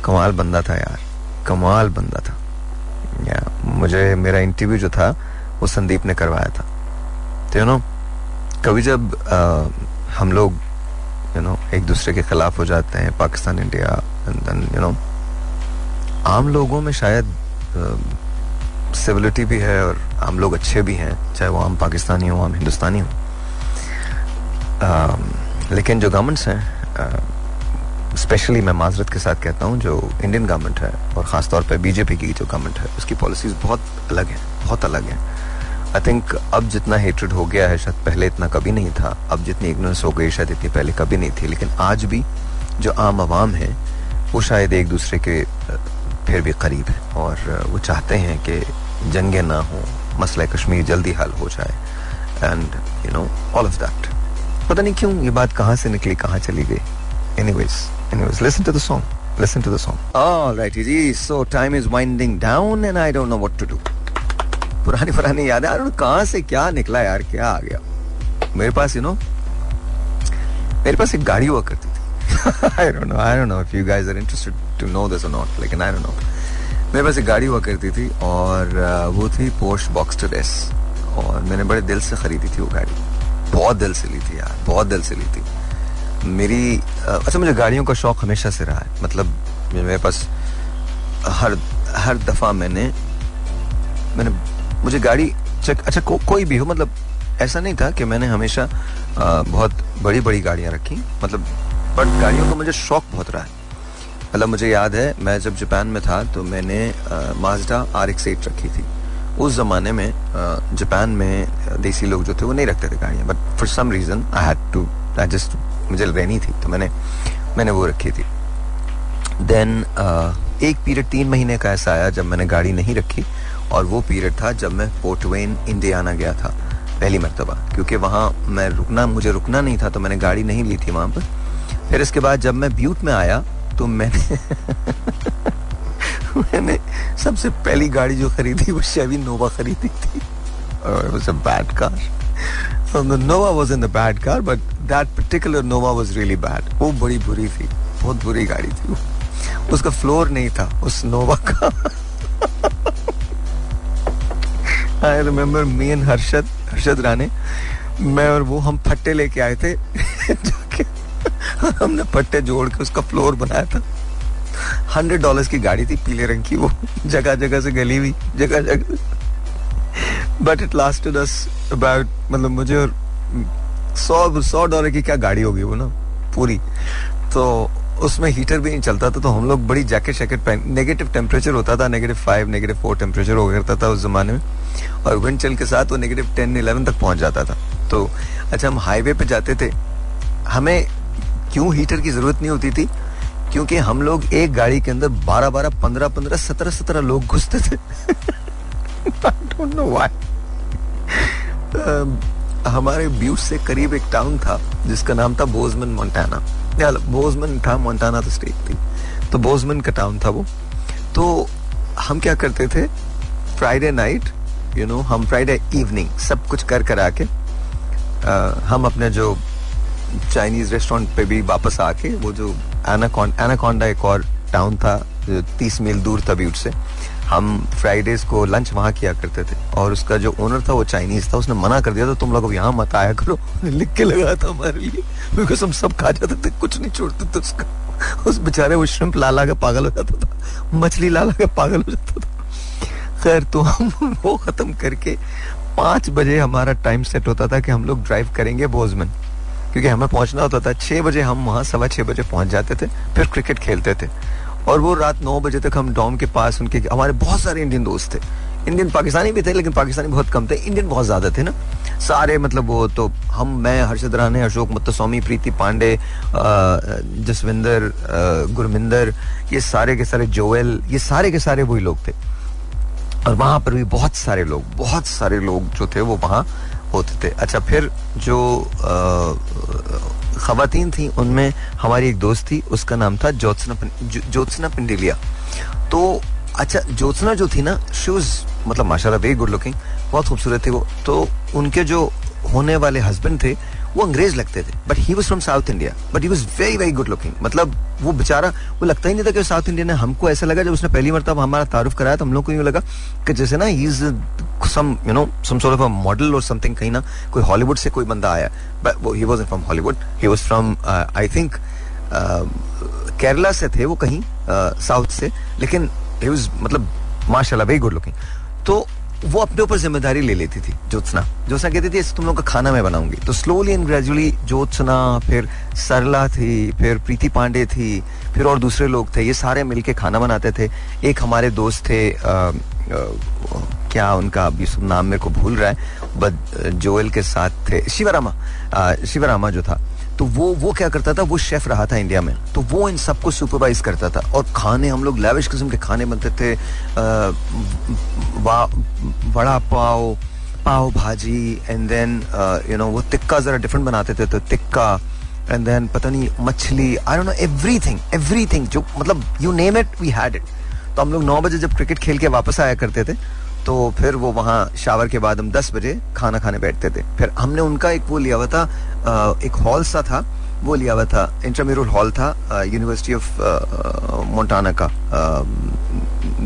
कमाल बंदा था यार। कमाल बंदा था। या मुझे मेरा इंटरव्यू जो था वो संदीप ने करवाया था। तो यू नो कभी जब आ, हम लोग यू नो एक दूसरे के खिलाफ हो जाते हैं पाकिस्तान इंडिया यू नो आम लोगों में शायद सिविलिटी भी है और आम लोग अच्छे भी हैं, चाहे वो आम पाकिस्तानी हो, आम हिंदुस्तानी हो। लेकिन जो गवर्नमेंट्स हैं स्पेशली मैं माजरत के साथ कहता हूँ, जो इंडियन गवर्नमेंट है और ख़ास तौर पे बीजेपी की जो गवर्नमेंट है, उसकी पॉलिसीज़ बहुत अलग हैं, बहुत अलग हैं। आई थिंक अब जितना हेट्रेड हो गया है, शायद पहले इतना कभी नहीं था, अब जितनी इग्नोरेंस हो गई, शायद इतनी पहले कभी नहीं थी, लेकिन आज भी जो आम आवाम है, वो शायद एक दूसरे के फिर भी करीब है और वो चाहते हैं कि जंगे ना हो मसला कश्मीर जल्दी हल हो जाए। And you know all of that पता नहीं क्यों ये बात कहाँ से निकली कहाँ चली गई। Anyways anyways listen to the song listen to the song alright ji so time is winding down and I don't know what to do पुरानी पुरानी याद। है कहाँ से क्या निकला यार? क्या आ गया? मेरे पास यू you नो know, मेरे पास एक गाड़ी हुआ करती थी। I don't know. I don't know if you guys are interested. To know this or not. लेकिन I don't know. मेरे पास एक गाड़ी हुआ करती थी और वो थी पोस्ट बॉक्सटर एस और मैंने बड़े दिल से खरीदी थी वो गाड़ी। बहुत दिल से ली थी यार बहुत दिल से ली थी। मेरी अच्छा मुझे गाड़ियों का शौक हमेशा से रहा है। मतलब मेरे पास हर हर दफ़ा मैंने मैंने मुझे गाड़ी चेक अच्छा को, कोई भी हो मतलब ऐसा नहीं था कि मैंने हमेशा आ, बहुत बड़ी बड़ी गाड़ियाँ रखी। मतलब बट गाड़ियों का मुझे शौक बहुत रहा है। मतलब मुझे याद है, मैं जब जापान में था तो मैंने माजडा आर एक्स एट रखी थी। उस ज़माने में जापान में देसी लोग जो थे वो नहीं रखते थे गाड़ियाँ but for some reason I had to I just मुझे रहनी थी तो मैंने मैंने वो रखी थी। देन एक पीरियड तीन महीने का ऐसा आया जब मैंने गाड़ी नहीं रखी, और वो पीरियड था जब मैं पोर्टवेन इंडियाना गया था, पहली मरतबा, क्योंकि वहाँ मैं रुकना, मुझे रुकना नहीं था तो मैंने गाड़ी नहीं ली थी वहाँ पर। फिर इसके बाद जब मैं ब्यूट में आया तो मैंने मैंने सबसे पहली गाड़ी जो खरीदी वो शेवी नोवा खरीदी थी और bad car. So the Nova was in the bad car, but that particular Nova was really bad. वो बड़ी बुरी थी बहुत बुरी गाड़ी थी उसका फ्लोर नहीं था उस नोवा का I remember me and Harshad Harshad Rane मैं और वो हम फट्टे लेके आए थे हमने पट्टे जोड़ के उसका फ्लोर बनाया था। हंड्रेड डॉलर्स की गाड़ी थी, पीले रंग की, वो जगह जगह से गली हुई जगह जगह but it lasted us about मतलब मुझे और सौ सौ डॉलर की क्या गाड़ी होगी वो ना, पूरी। तो उसमें हीटर भी नहीं चलता था तो हम लोग बड़ी जैकेट शैकेट पहन नेगेटिव टेम्परेचर होता था negative five negative four temperature हो करता था उस जमाने में। और विंड चल के साथ वो नेगेटिव टेन इलेवन तक पहुँच जाता था। तो अच्छा हम हाईवे पे जाते थे। हमें क्यों हीटर की ज़रूरत नहीं होती थी? क्योंकि हम लोग एक गाड़ी के अंदर बारह बारह, पंद्रह पंद्रह, सत्रह सत्रह लोग घुसते थे। हमारे ब्यूट से करीब एक टाउन था, जिसका नाम था बोजमन मोन्टाना बोजमन था मोन्टाना तो स्टेट थी। तो बोजमन का टाउन था वो। तो हम क्या करते थे? फ्राइडे नाइट यू नो हम फ्राइडे इवनिंग सब कुछ कर कर आके हम अपने जो चाइनीज़ रेस्टोरेंट पे भी वापस आके वो जो एनाकोंडा एक और टाउन था, जो तीस मील दूर था ब्यूट से हम फ्राइडेज को लंच वहाँ किया करते थे। और उसका जो ओनर था, वो चाइनीज़ था, उसने मना कर दिया था, तुम लोग यहाँ मत आया करो। लिख के लगाया था हमारे लिए। बिकॉज़ हम सब खा जाते थे, कुछ नहीं छोड़ते थे उसका। उस बेचारे वो श्रिम्प ला ला के पागल हो जाता था। मछली लाला के पागल हो जाता था। खैर तो हम वो खत्म करके पाँच बजे हमारा टाइम सेट होता था कि हम लोग ड्राइव करेंगे बोजमन क्योंकि हमें पहुँचना होता था। छह बजे हम वहाँ सवा छह बजे पहुँच जाते थे, फिर क्रिकेट खेलते थे। और वो रात नौ बजे तक हम डॉम के पास उनके, हमारे बहुत सारे इंडियन दोस्त थे। इंडियन पाकिस्तानी भी थे, लेकिन पाकिस्तानी बहुत कम थे। इंडियन बहुत ज़्यादा थे ना। सारे मतलब वो तो हम, मैं, हर्षद राणे, अशोक मुत्तस्वामी, प्रीति पांडे जसविंदर गुरमिंदर, ये सारे के सारे जोएल, ये सारे के सारे वही लोग थे। और वहाँ पर भी बहुत सारे लोग, बहुत सारे लोग जो थे वो वहाँ होते थे। अच्छा फिर जो खातन थी, उनमें हमारी एक दोस्त थी, उसका नाम था ज्योत्सना ज्योत्सना पिंडिलिया। तो अच्छा ज्योत्सना जो थी ना शूज़ मतलब माशाल्लाह वेरी गुड लुकिंग बहुत खूबसूरत थी वो। तो उनके जो होने वाले हस्बैंड थे वो अंग्रेज़ लगते थे but he was from South India but he was very very good looking मतलब वो बेचारा वो लगता ही नहीं था कि साउथ इंडियन है हमको ऐसा लगा जब उसने पहली मरतब हमारा तारुफ कराया तो हम लोग को यूँ लगा कि जैसे ना he is some you know some sort of model और समथिंग कहीं ना कोई हॉलीवुड से कोई बंदा आया. बट वो he was from Hollywood he was from I think Kerala से थे वो कहीं साउथ uh, से. लेकिन ही वॉज़ मतलब माशाल्लाह वेरी गुड लुकिंग तो वो अपने ऊपर ज़िम्मेदारी ले लेती थी ज्योत्सना। ज्योत्सना कहती थी तुम लोग का खाना मैं बनाऊँगी। तो स्लोली एंड ग्रेजुअली ज्योत्सना फिर सरला थी फिर प्रीति पांडे थी फिर और दूसरे लोग थे ये सारे मिलके खाना बनाते थे। एक हमारे दोस्त थे आ, आ, क्या उनका अभी नाम मेरे को भूल रहा है बट जोएल के साथ थे शिवरामा। शिवरामा जो था। तो वो वो क्या करता था? वो शेफ रहा था इंडिया में। तो वो इन सबको सुपरवाइज करता था। और खाने, हम लोग लेविश किस्म के खाने बनते थे। वड़ा पाव पाव भाजी एंड देन यू नो वो टिक्का जरा डिफरेंट बनाते थे तो टिक्का एंड देन पता नहीं, मछली I don't know everything everything जो मतलब you name it we had it तो हम लोग नौ बजे जब क्रिकेट खेल के वापस आया करते थे तो फिर वो वहाँ शावर के बाद हम दस बजे खाना खाने बैठते थे। फिर हमने उनका एक वो लिया हुआ था एक हॉल सा था, वो लिया हुआ था, इंटरमीडिएट हॉल था यूनिवर्सिटी ऑफ़ मोन्टाना का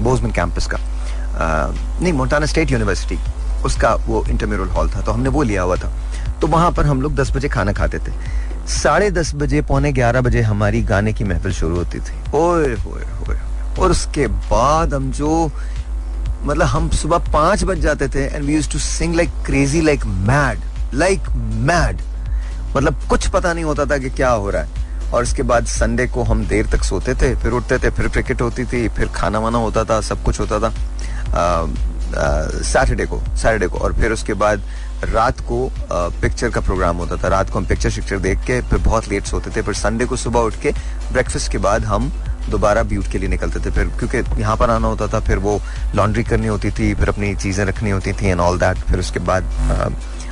बोजमन कैंपस का। नहीं मोन्टाना स्टेट यूनिवर्सिटी उसका वो इंटरमीडिएट हॉल था तो हमने वो लिया हुआ था। तो वहाँ पर हम लोग दस बजे खाना खाते थे। साढ़े दस बजे, पौने ग्यारह बजे हमारी गाने की महफिल शुरू होती थी। ओए होए होए। और उसके बाद हम जो मतलब हम सुबह पाँच बज जाते थे and we use to sing like crazy like mad like mad मतलब कुछ पता नहीं होता था कि क्या हो रहा है। और उसके बाद संडे को हम देर तक सोते थे, फिर उठते थे, फिर क्रिकेट होती थी, फिर खाना वाना होता था, सब कुछ होता था। सैटरडे को सैटरडे को। और फिर उसके बाद रात को पिक्चर का प्रोग्राम होता था। रात को हम पिक्चर शिक्चर देख के फिर बहुत लेट सोते थे। फिर संडे को सुबह उठ के ब्रेकफास्ट के बाद हम दोबारा ब्यूट के लिए निकलते थे, फिर क्योंकि यहाँ पर आना होता था, फिर वो लॉन्ड्री करनी होती थी, फिर अपनी चीज़ें रखनी होती थी एंड ऑल दैट फिर उसके बाद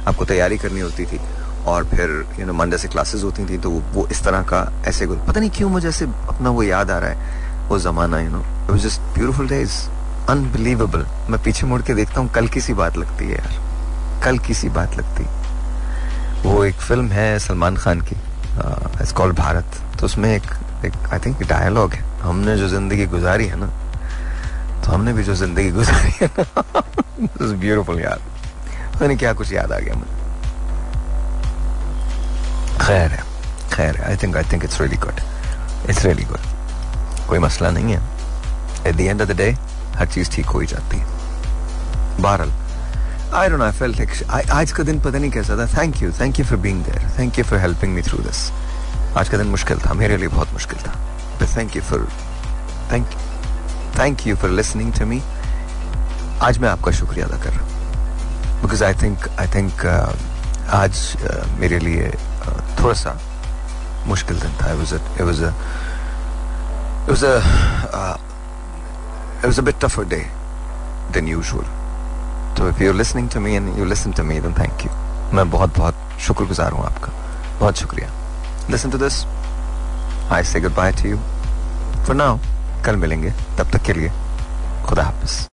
आपको तैयारी करनी होती थी और फिर यू नो मंडे से क्लासेस होती थी तो वो इस तरह का ऐसे पता नहीं क्यों मुझे ऐसे अपना वो याद आ रहा है, वो जमाना you know it was just beautiful days unbelievable मैं पीछे मुड़ के देखता हूँ, कल किसी बात लगती है यार, कल किसी बात लगती वो एक फ़िल्म है सलमान खान की इट्स कॉल्ड भारत तो उसमें एक एक आई थिंक डायलॉग है। हमने जो ज़िंदगी गुजारी है ना तो हमने भी जो ज़िंदगी गुजारी है ना ब्यूटीफुल पता नहीं क्या कुछ याद आ गया मुझे। खैर है, खैर खैर I think I think it's really good it's really good कोई मसला नहीं है। At the end of the day हर चीज़ ठीक हो ही जाती है। बहरल आई डोंट आई फेल्ट आज का दिन पता नहीं कैसा था। Thank you thank you for being there thank you for helping me through this आज का दिन मुश्किल था मेरे लिए बहुत मुश्किल था। Thank you for thank thank you for listening to me आज मैं आपका शुक्रिया अदा कर रहा हूँ। Because I think I think आज uh, मेरे लिए uh, थोड़ा सा मुश्किल दिन था। It was a, it was a, uh, it was a bit tougher day than usual. To me and you listen to me then thank you मैं बहुत बहुत शुक्रगुजार हूँ आपका। बहुत शुक्रिया। Listen to this I say good bye to you for now कल मिलेंगे. तब तक के लिए खुदा हाफिज़.